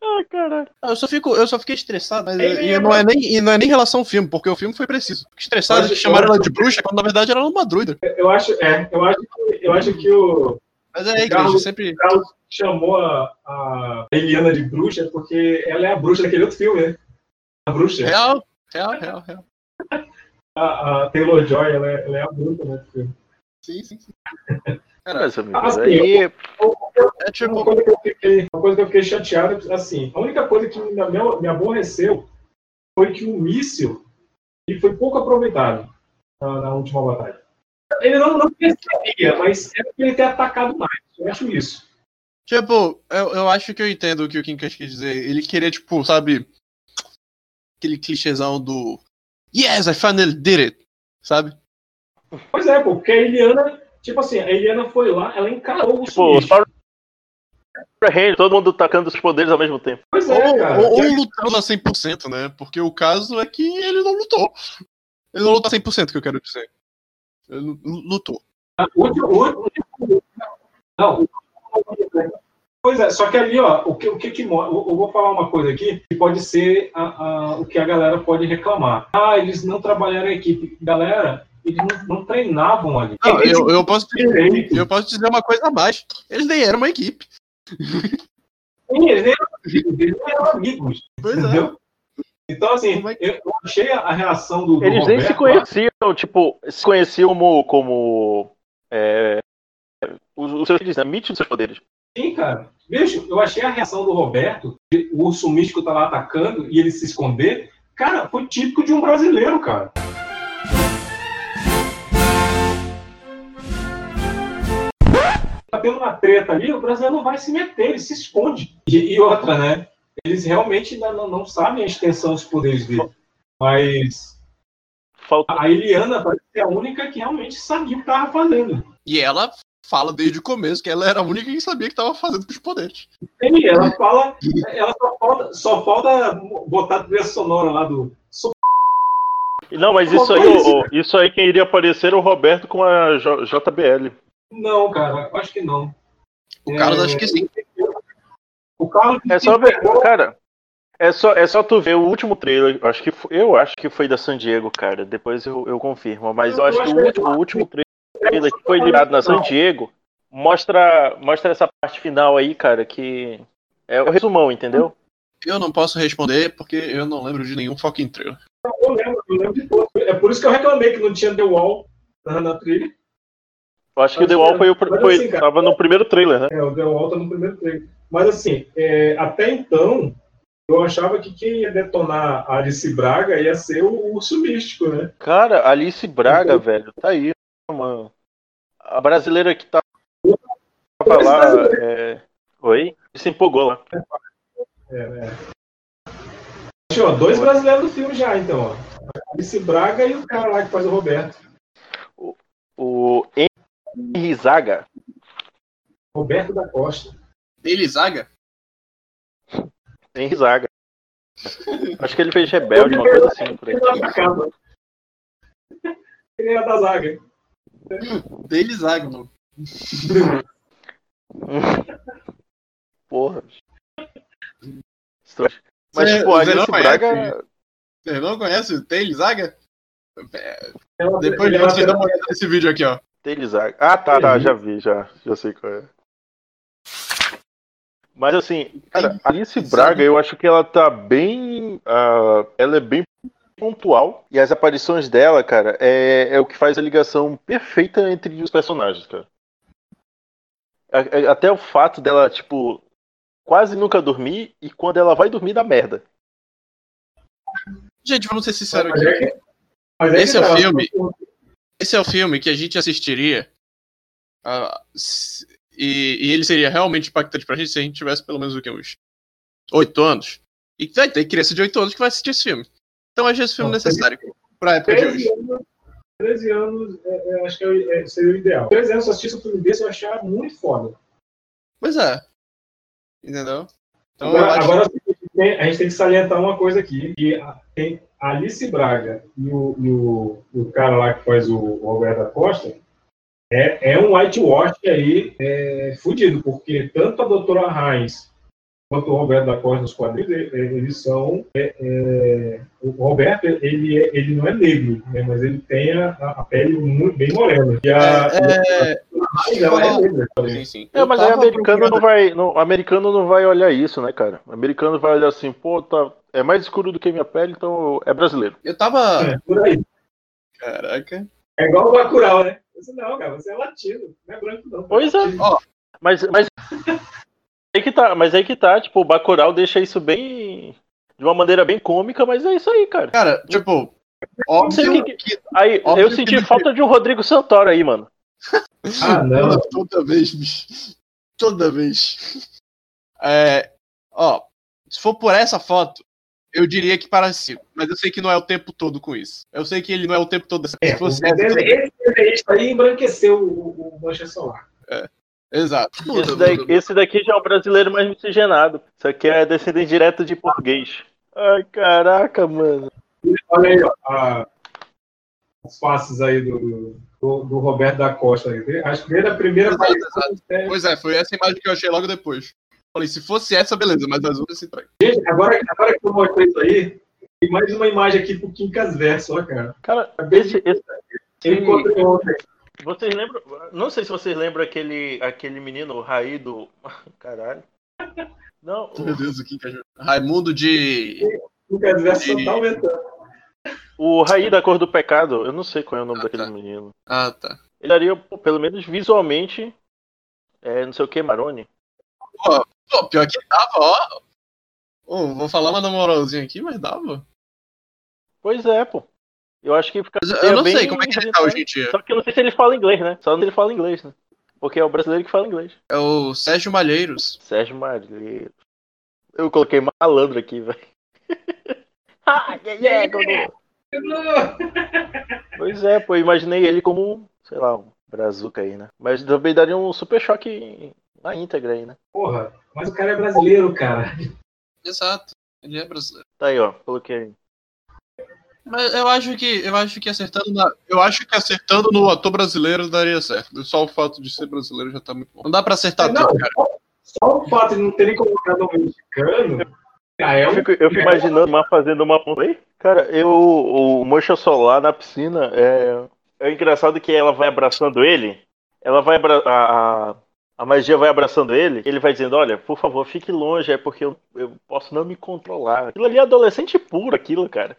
Ah, caralho. Ah, Eu só, fico, eu só fiquei estressado, mas Ele e é não, é nem, e não é nem relação ao filme, porque o filme foi preciso. Fiquei estressado de eu chamar ela de bruxa, quando na verdade ela era uma druida. Eu acho, é, eu acho, que- eu acho que o Mas é igreja, Carlos- sempre. Carlos chamou a, a Eliana de bruxa porque ela é a bruxa daquele outro filme, né? A bruxa. Real, real, real, real. A, a Taylor Joy, ela é, ela é a bruxa, né? Sim, sim, sim. Mas, amigo, Assim, aí É Uma tipo. coisa que eu fiquei, uma coisa que eu fiquei chateado, assim, a única coisa que me, me, me aborreceu foi que o míssil ele foi pouco aproveitado na, na última batalha. Ele não, não percebia, mas é porque ele ter atacado mais. Eu acho isso. Tipo, eu, eu acho que eu entendo o que o Kim quis dizer. Ele queria, tipo, sabe. Aquele clichêzão do. Yes, I finally did it! Sabe? Pois é, pô, porque a Eliana, tipo assim, a Eliana foi lá, ela encarou o Tipo, sumiço. Todo mundo tacando os poderes ao mesmo tempo. Pois é, Ou, cara. ou, ou lutando a 100%, né? Porque o caso é que ele não lutou. Ele não lutou a 100%, que eu quero dizer. Ele não- lutou. Último- Não, Pois é, só que ali, ó, o que, o que, que eu vou falar uma coisa aqui que pode ser a- a- o que a galera pode reclamar. Ah, eles não trabalharam em equipe. Galera, eles não, não treinavam ali. Não, eu, eu, posso, direito. eu posso dizer uma coisa a mais. Eles nem eram uma equipe. Sim, eles nem eram eles eram amigos. Pois é. entendeu? Então, assim, é que- eu achei a reação do. do Eles nem se Roberto lá- conheciam, tipo, se conheciam como. como é, os, os seus poderes, né? Mite os seus poderes. Sim, cara. Bicho, eu achei a reação do Roberto, de o urso místico tá lá atacando e ele se esconder. Cara, foi típico de um brasileiro, cara. Tendo uma treta ali, o brasileiro não vai se meter, ele se esconde. E, e outra, né? Eles realmente ainda não, não sabem a extensão dos poderes dele. Mas Falta. a Eliana parece ser a única que realmente sabia o que tava fazendo. E ela fala desde o começo que ela era a única que sabia o que estava fazendo com os poderes. Sim, ela fala, ela só falta, só falta botar a trilha sonora lá do. Não, mas isso aí, isso aí quem iria aparecer era o Roberto com a J- JBL. Não, cara, eu acho que não. O Carlos acha que sim. O Carlos É só ver, cara. É só, é só tu ver o último trailer. eu Acho que foi- eu acho que foi da San Diego, cara. Depois eu, eu confirmo. Mas eu acho que o último, o último trailer que foi liberado na San Diego mostra, mostra essa parte final aí, cara, que é o resumão, entendeu? Eu não posso responder porque eu não lembro de nenhum fucking trailer. Eu lembro, eu lembro de todos. É por isso que eu reclamei que não tinha The Wall na, na trilha. Eu acho que o The Wall foi, o, Mas foi assim, cara, tava no primeiro trailer, né? É, o The Wall tá no primeiro trailer. Mas assim, é, até então, eu achava que quem ia detonar a Alice Braga ia ser o Urso Místico, né? Cara, Alice Braga, Então- velho, tá aí, mano. A brasileira que tá tava lá. É... Oi? Se empolgou lá. É? Tinha, ó, dois brasileiros no filme já, então, ó. Alice Braga e o cara lá que faz o Roberto. O Henry Zaga. Roberto da Costa. Ele Zaga? Henry Zaga. Acho que ele fez Rebelde, uma coisa assim. Por aí. Ele era da era da zaga. hein? Dele Zaga, mano. Porra. Mas, Cê- tipo, a conhece? Braga. Você não conhece o Taylor Zaga? Depois de você da- dar uma olhada nesse vídeo aqui, ó. Zaga. Ah, tá, tá, já vi, já. Já sei qual é. Mas assim, cara, a Alice Braga, eu acho que ela tá bem. ah, ela é bem pontual. E as aparições dela, cara, é, é o que faz a ligação perfeita entre os personagens, cara. A- Até o fato dela, tipo, quase nunca dormir e quando ela vai dormir dá merda. Gente, vamos ser sinceros Mas aqui. é que- mas é Esse é o tá, filme. Esse é o filme que a gente assistiria. ah, se- e, e ele seria realmente impactante pra gente se a gente tivesse pelo menos o que, uns 8 anos. E vai ter criança de 8 anos que vai assistir esse filme. Então eu acho esse filme Não, necessário pra época de 13 hoje. anos, 13 anos é, é, acho que é, é- seria o ideal. 13 anos, se eu assistisse um filme desse, eu achar muito foda. Pois é. Entendeu? Então eu Agora, acho. agora, tem- a gente tem que salientar uma coisa aqui, que a- tem Alice Braga e o, e o, o cara lá que faz o, o Roberto da Costa é, é um whitewash aí é, fudido, porque tanto a doutora Heinz quanto o Roberto da Costa nos quadrinhos, eles são... é, é, o Roberto, ele, é- ele não é negro, né, mas ele tem a, a pele muito, bem morena. E a, É, é negra. sim, sim. É, mas aí americano não vai. Não, americano não vai olhar isso, né, cara? O americano vai olhar assim, pô, tá, é mais escuro do que minha pele, então é brasileiro. Eu tava. É, por aí. Caraca. É igual o Bacurau, né? Eu disse, não, cara, você é latino, não é branco não. Pois é. Ó. Mas, mas aí que tá, mas aí que tá, tipo, o Bacurau deixa isso bem de uma maneira bem cômica, mas é isso aí, cara. Cara, tipo. Óbvio que que. Aí Óbvio eu que senti não- falta de um Rodrigo Santoro aí, mano. Ah, não. Toda vez, bicho. Toda vez. É, ó, se for por essa foto, eu diria que parecido. Mas eu sei que não é o tempo todo com isso. Eu sei que ele não é o tempo todo dessa. É, se fosse o essa, esse desenhista aí embranqueceu o, o, o mancha solar. Exato. Esse, daí- esse daqui já é um brasileiro mais miscigenado. Isso aqui é descendente direto de português. Ai, caraca, mano. Olha aí, ó, a- as faces aí do, do, do Roberto da Costa. aí. Acho que desde a primeira Exato, aparição, é, Pois é, foi essa imagem que eu achei logo depois. Falei, se fosse essa, beleza, mas as outras se entregam. Gente, agora, agora que eu mostrei isso aí, tem mais uma imagem aqui pro Quincas Verso, ó, cara. Cara, esse, esse- Eu encontrei ontem. vocês lembram? Não sei se vocês lembram aquele, aquele menino, o Raí do. Caralho. Não, o- Meu Deus, o que é? Raimundo de. Quincas Verso só E- tá aumentando. O Raí da Cor do Pecado. Eu não sei qual é o nome Ah, daquele tá. menino. Ah, tá. Ele daria, pô, pelo menos visualmente, é, não sei o que, Maroni. Pô, pior que dava, ó. Vou falar uma na moralzinha aqui, mas dava. Pois é, pô. Eu acho que fica. Eu não sei como é que ele tá hoje em dia. Só que eu não sei se ele fala inglês, né? Só ele fala inglês, né? Porque é o brasileiro que fala inglês. É o Sérgio Malheiros. Sérgio Malheiro. Eu coloquei malandro aqui, velho. ah, yeah, yeah, Dodô. Pois é, pô, imaginei ele como, um, sei lá, um brazuca aí, né? Mas também daria um super choque na íntegra aí, né? Porra, mas o cara é brasileiro, cara. Exato. Ele é brasileiro. Tá aí, ó, coloquei aí. Mas eu acho que eu acho que acertando na, eu acho que acertando no ator brasileiro daria certo. Só o fato de ser brasileiro já tá muito bom. Não dá pra acertar Não, tudo, cara. Só o fato de não terem colocado um mexicano, já é Eu fico, eu fico imaginando uma fazendo uma ponta aí. Cara, eu, o Mocha Solar na piscina é, é engraçado que ela vai abraçando ele. Ela vai abra, a, a, a magia vai abraçando ele. Ele vai dizendo: Olha, por favor, fique longe, é porque eu, eu posso não me controlar. Aquilo ali é adolescente puro, aquilo, cara.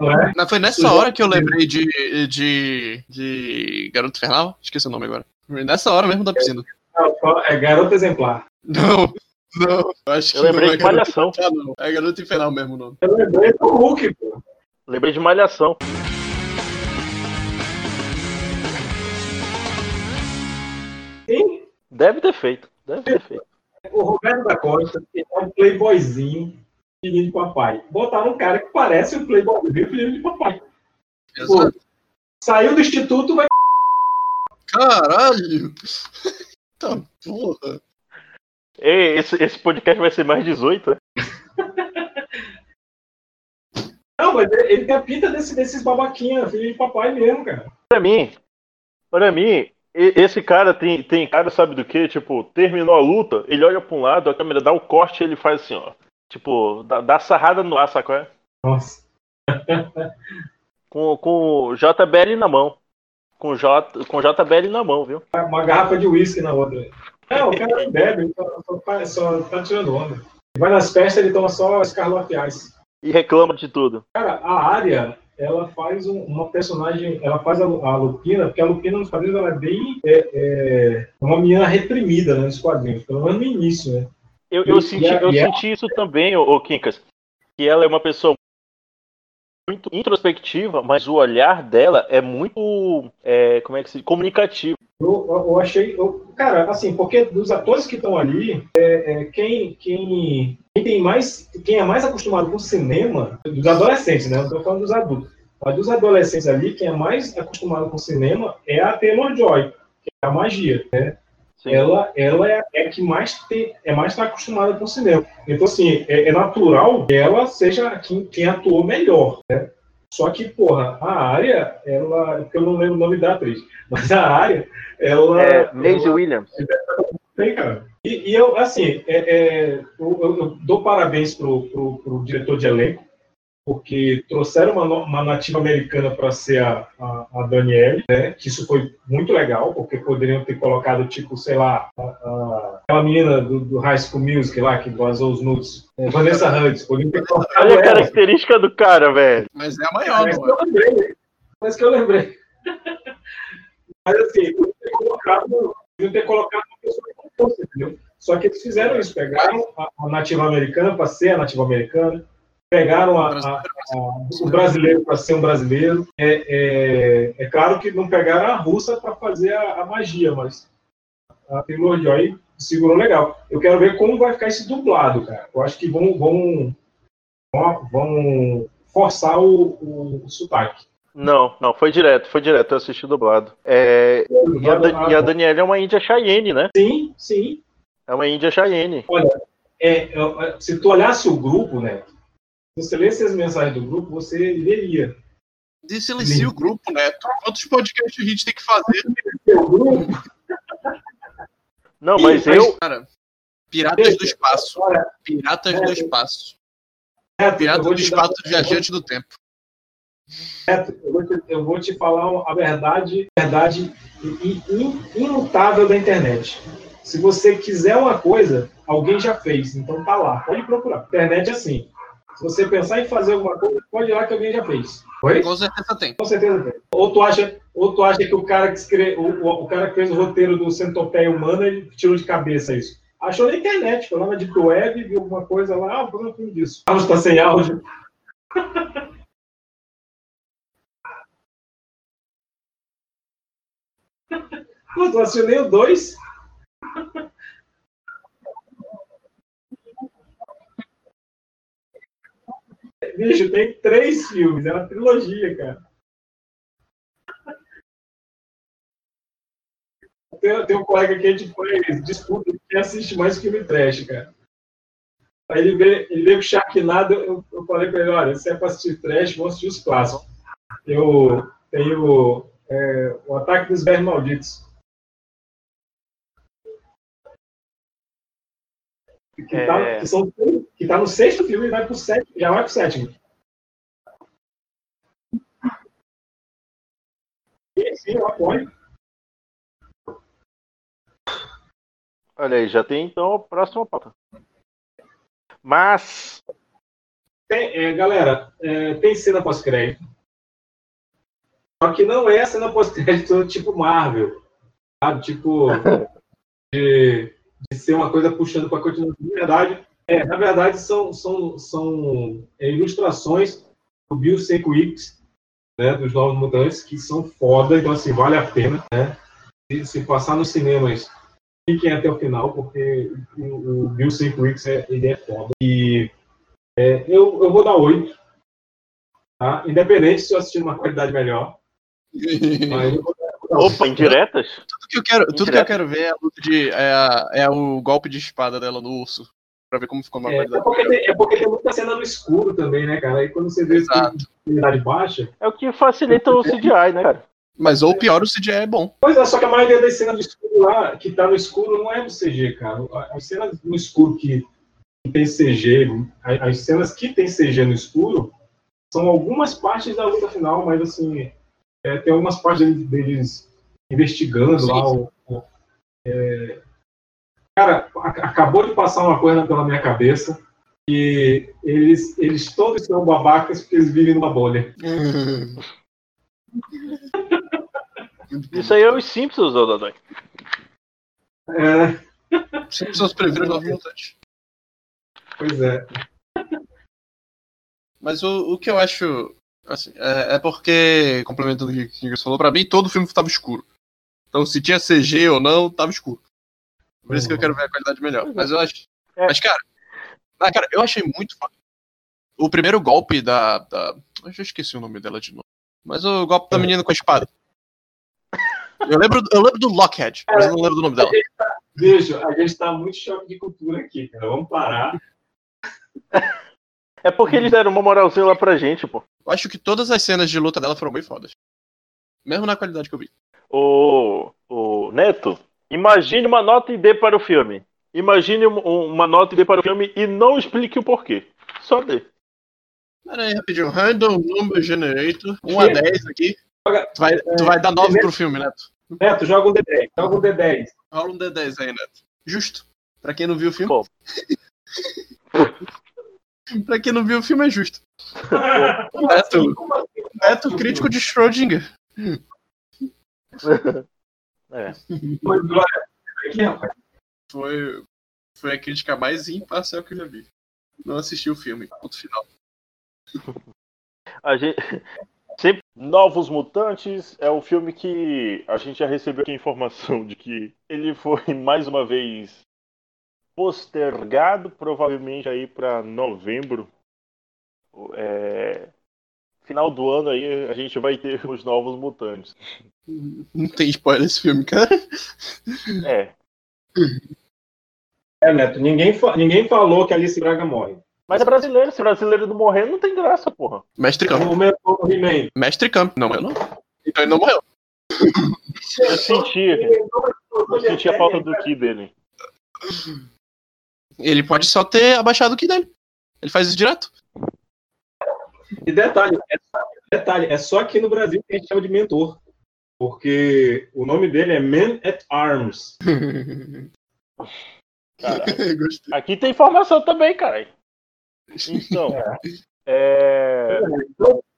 Não é? Foi nessa hora que eu lembrei de, de, de Garoto Infernal? Esqueci o nome agora. Nessa hora mesmo da piscina. Não, É garoto exemplar. Não, não. Acho que Eu lembrei não é de Malhação. Infernal, não. É Garoto Infernal mesmo o nome. Eu lembrei do Hulk, pô. Lembrei de Malhação. Sim, Deve ter feito. Deve ter feito. o Roberto da Costa é um playboyzinho, filhinho de papai. Botaram um cara que parece um playboyzinho, filhinho de papai. Exato. Saiu do instituto, vai. Caralho! Tá porra. Ei, esse, esse podcast vai ser mais 18, né? Não, mas ele ele tem a pinta desse, desses babaquinhos, filho de papai mesmo, cara. Pra mim, pra mim, esse cara tem, tem cara, sabe do que? Tipo, terminou a luta, ele olha pra um lado, a câmera dá o corte e ele faz assim, ó. Tipo, dá, dá sarrada no ar, sacou? É? Nossa. Com, com o JBL na mão. Com, J, com JBL na mão, viu? Uma garrafa de uísque na outra. Não, o cara não bebe, ele só, só, faz- só tá tirando onda. Vai nas festas, ele toma só Scarlet Ice. E reclama de tudo. Cara, a Arya, ela faz um- uma personagem, ela faz a, a Lupina, porque a Lupina nos quadrinhos ela é bem é, é, uma menina reprimida né, nos quadrinhos, pelo menos no início, né? Eu, eu, senti, a- eu a- senti isso também, ô, ô Quincas. Que ela é uma pessoa muito introspectiva, mas o olhar dela é muito. é, como é que se. comunicativo. Eu, eu- achei, eu- cara, assim, porque dos atores que estão ali, é, é, quem, quem, quem tem mais, quem é mais acostumado com cinema, dos adolescentes, né? Não estou falando dos adultos. Mas dos adolescentes ali, quem é mais acostumado com cinema é a Taylor Joy, que é a magia, né? Sim. ela, ela é, é que mais tem, é mais está acostumada com o cinema. Então, assim, é, é natural que ela seja quem, quem atuou melhor, né? Só que, porra, a área, ela. Porque eu não lembro o nome da atriz, mas a área, ela. É, Maisie Williams. tem, cara. E, e eu, assim, é, é, eu, eu- eu dou parabéns pro, pro, pro diretor de elenco, porque trouxeram uma, uma nativa americana para ser a, a, a Danielle, né? Que isso foi muito legal, porque poderiam ter colocado, tipo, sei lá, a- a- aquela menina do, do High School Music lá, que vazou os nudes, é, Vanessa Hudgens, poderiam ter colocado Olha a ela. característica do cara, velho. Mas é a maior, Mas que eu lembrei. Mas que eu lembrei. Mas assim, podiam ter colocado, ter colocado uma pessoa que não fosse, entendeu? Só que eles fizeram isso, pegaram a, a nativa americana para ser a nativa americana, pegaram a- a- a- o brasileiro para ser um brasileiro. É, é, é claro que não pegaram a russa para fazer a, a magia, mas a Taylor Joy segurou legal. Eu quero ver como vai ficar esse dublado, cara. Eu acho que vão, vão, vão, forçar o, o, o sotaque. Não, não, foi direto, foi direto, eu assisti dublado. É, e, a, e a Daniela é uma índia Cheyenne, né? Sim, sim. É uma índia Cheyenne. É, é, se tu olhasse o grupo, né? Se você lesse as mensagens do grupo, você leria. Silencia o grupo, Neto. Quantos podcasts a gente tem que fazer? O grupo, Não, mas Sim, eu. Cara, Piratas do Espaço. Piratas É, do Espaço. Piratas do dar- Espaço Viajante do Tempo. Neto, eu vou te, eu vou te falar a verdade, verdade imutável da internet. Se você quiser uma coisa, alguém já fez, então tá lá. Pode procurar. Internet é assim. Se você pensar em fazer alguma coisa, pode ir lá que alguém já fez. Oi? Com certeza tem. Com certeza tem. Ou tu acha, ou tu acha que o cara que escreve, o, o, cara que fez o roteiro do Centopeia Humana, ele tirou de cabeça isso. Achou na internet, foi lá na Deep Web, viu alguma coisa lá, ah, vou fazer um filme disso. Carlos tá sem áudio. Pô, tu assistiu nem o 2? Bicho, tem três filmes, é uma trilogia, cara. Tem, tem um colega que a gente faz disputa que assiste mais filme trash, cara. Aí ele veio, ele veio com Sharknado, eu, eu falei pra ele, olha, se é pra assistir trash, vamos assistir os clássicos. Eu tenho é, o Ataque dos Vermes Malditos. Que, tá, É. que, são, que tá no sexto filme e vai pro sétimo, já vai pro sétimo. Sim, eu apoio. Olha aí, já tem então a próxima pauta. Mas Tem- é, galera, é, tem cena pós-crédito. Só que não é cena pós-crédito tipo Marvel. Sabe? Tipo, de, de ser uma coisa puxando para continuação. Na verdade, é, na verdade são, são, são é, ilustrações do Bill Sequix, né, dos Novos Mutantes, que são foda, então assim, vale a pena, né? Se, se passar nos cinemas, fiquem até o final, porque o, o Bill Sequix, é, ele é foda. E é, eu, eu vou dar 8. Tá? Independente se eu assistir numa qualidade melhor. Mas eu vou dar- vou dar Opa, indiretas? Tudo que eu quero, tudo que eu quero ver é, de, é, a- é o golpe de espada dela no urso. Pra ver como ficou uma É, é, porque tem, é porque tem muita cena no escuro também, né, cara? Aí quando você vê Exato. qualidade baixa. É o que facilita o CGI, né, cara? Mas ou pior, o CGI é bom. Pois é, só que a maioria das cenas do escuro lá, que tá no escuro, não é do CG, cara. As cenas no escuro que, tem CG, a- as cenas que tem CG no escuro, são algumas partes da luta final, mas assim, é, tem algumas partes deles, deles investigando Sim, lá. sim. o- o- é, Cara, a- acabou de passar uma coisa pela minha cabeça que eles, eles todos são babacas porque eles vivem numa bolha. Isso aí é os Simpsons, ô Dodói. É, Simpsons previram os novos mutantes. pois é. Mas o, o que eu acho. assim, é, é porque, complementando o que o Kingas falou, pra mim todo o filme tava escuro. Então se tinha CG ou não, tava escuro. Por isso que eu quero ver a qualidade melhor. Mas eu acho. É. Mas, cara. Ah, cara, eu achei muito fácil. O primeiro golpe da, da. Eu já esqueci o nome dela de novo. Mas o golpe da menina com a espada. Eu lembro, eu lembro do Lockhead, mas eu não lembro do nome dela. Veja, a gente tá muito choque de cultura aqui, cara. Vamos parar. É porque eles deram uma moralzinha lá pra gente, pô. Eu acho que todas as cenas de luta dela foram bem fodas. Mesmo na qualidade que eu vi. Ô, ô Neto, imagine uma nota e dê para o filme. Imagine um- um- uma nota e dê para o filme e não explique o porquê. Só dê. Pera aí, rapidinho. Random Number Generator. 1 a 10 aqui. Tu vai, tu vai dar 9 pro filme, Neto. Neto, joga um D10. Joga um D10. Rola um D10 aí, Neto. Justo. Pra quem não viu o filme. Bom. pra quem não viu o filme, é justo. Neto, Neto crítico de Schrödinger. É. Foi. Foi, foi a crítica mais imparcial que eu já vi. Não assisti o filme. Ponto final. A gente... Sempre Novos Mutantes é o filme que a gente já recebeu aqui a informação de que ele foi mais uma vez postergado, provavelmente aí para novembro. É, Final do ano aí a gente vai ter os Novos Mutantes. Não tem spoiler esse filme, cara. É, É, Neto, ninguém, fa- ninguém falou que Alice Braga morre. mas é brasileiro, se brasileiro não morrer não tem graça, porra. Mestre Camp. Mestre Camp. Não morreu, não. Então ele não morreu. Eu senti, eu senti a falta do ki dele. Ele pode só ter abaixado o que dele. Ele faz isso direto. E detalhe, é, detalhe, é só aqui no Brasil que a gente chama de mentor. Porque o nome dele é Man at Arms. Aqui tem informação também, cara. Então, é...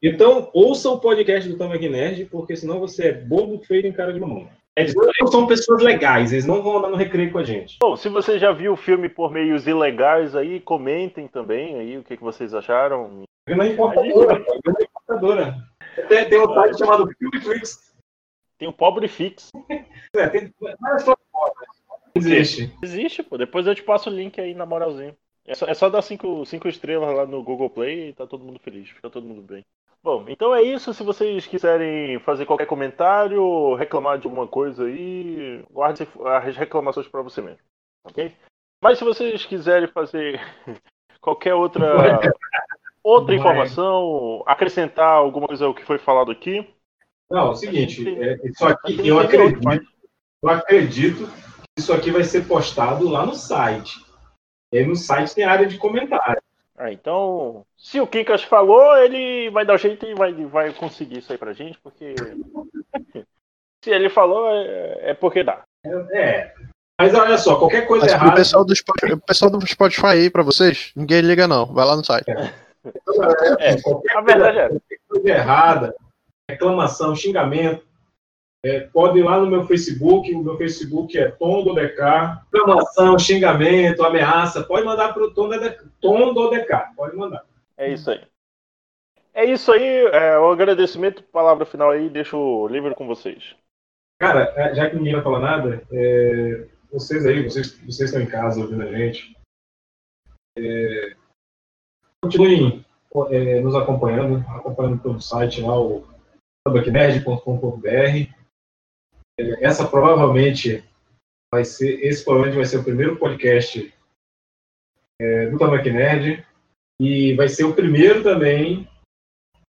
Então, ouça o podcast do Tom Nerd, porque senão você é bobo feito em cara de mamão. Eles não são pessoas legais, eles não vão andar no recreio com a gente. Bom, se você já viu o filme por meios ilegais aí, comentem também aí o que, que vocês acharam. Vem na importadora, pô, vem na importadora. Tem, tem um site chamado Filmflix. Tem o Pobre Fix. É, tem várias plataformas. Existe. Existe, pô. Depois eu te passo o link aí na moralzinha. É só, é só dar cinco, cinco estrelas lá no Google Play e tá todo mundo feliz. Fica todo mundo bem. Bom, então é isso. Se vocês quiserem fazer qualquer comentário, reclamar de alguma coisa aí, guarde as reclamações pra você mesmo. Ok? Mas se vocês quiserem fazer qualquer outra, outra informação, acrescentar alguma coisa ao que foi falado aqui, Não, é o seguinte, é, isso aqui eu acredito, eu acredito que isso aqui vai ser postado lá no site. E aí no site tem área de comentário. Ah, então, se o Kinkas falou, ele vai dar jeito e vai, vai conseguir isso aí pra gente, porque. se ele falou, é, é porque dá. É. Mas olha só, qualquer coisa Mas errada. pessoal do, Spotify, o pessoal do Spotify aí pra vocês, ninguém liga não. Vai lá no site. É, qualquer a verdade é. coisa errada, reclamação, xingamento, é, pode ir lá no meu Facebook, o meu Facebook é Tom do DK, reclamação, xingamento, ameaça, pode mandar para o Tom, do DK, Tom do DK, pode mandar. É isso aí. É isso aí, é, o agradecimento, palavra final aí, deixo livre com vocês. Cara, é, já que ninguém vai falar nada, é, vocês aí, vocês, vocês estão em casa ouvindo a gente, é, continuem é, nos acompanhando, acompanhando pelo site lá, o tabacnerd.com.br. É, essa provavelmente vai ser, esse provavelmente vai ser o primeiro podcast é, do Tabac Nerd e vai ser o primeiro também,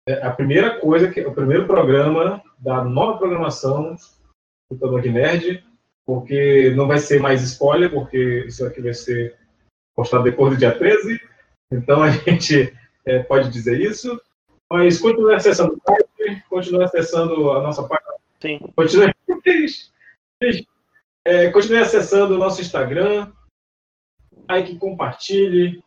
é, a primeira coisa, que, o primeiro programa da nova programação do Tabac Nerd, porque não vai ser mais spoiler, porque isso aqui vai ser postado depois do dia 13, então a gente é, pode dizer isso. Mas continue acessando o site, continue acessando a nossa página. Sim. Continue, é, continue acessando o nosso Instagram. Like, compartilhe.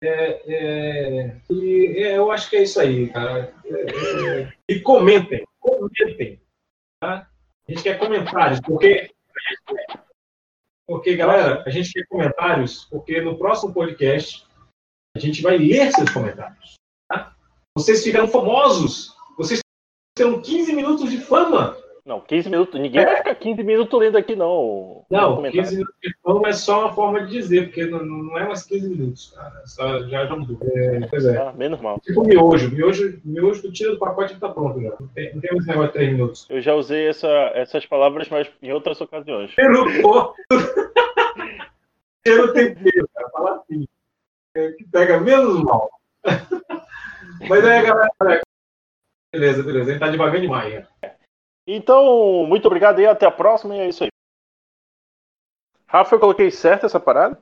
É, é, e é, eu acho que é isso aí, cara. É, e comentem, comentem. Tá? A gente quer comentários, porque porque, galera, a gente quer comentários, porque no próximo podcast a gente vai ler seus comentários. Tá? Vocês ficaram famosos. Vocês terão 15 minutos de fama. Não, 15 minutos. Ninguém vai ficar 15 minutos lendo aqui, não. Não, Comentário. 15 minutos de fama é só uma forma de dizer, porque não, não é mais 15 minutos, cara. Só, já já mudou. É, pois é. Ah, bem normal. Tipo miojo. Miojo, miojo tu tira do pacote e tá pronto já. Não tem, não tem esse negócio de 3 minutos. Eu já usei essa, essas palavras, mas em outras ocasiões. Cheiro pô. Cheiro tempero, cara. Fala assim. É, que pega menos mal. Mas aí, galera. Beleza, beleza. A gente tá devagar demais, né? Então, muito obrigado e até a próxima. E é isso aí. Rafa, eu coloquei certo essa parada?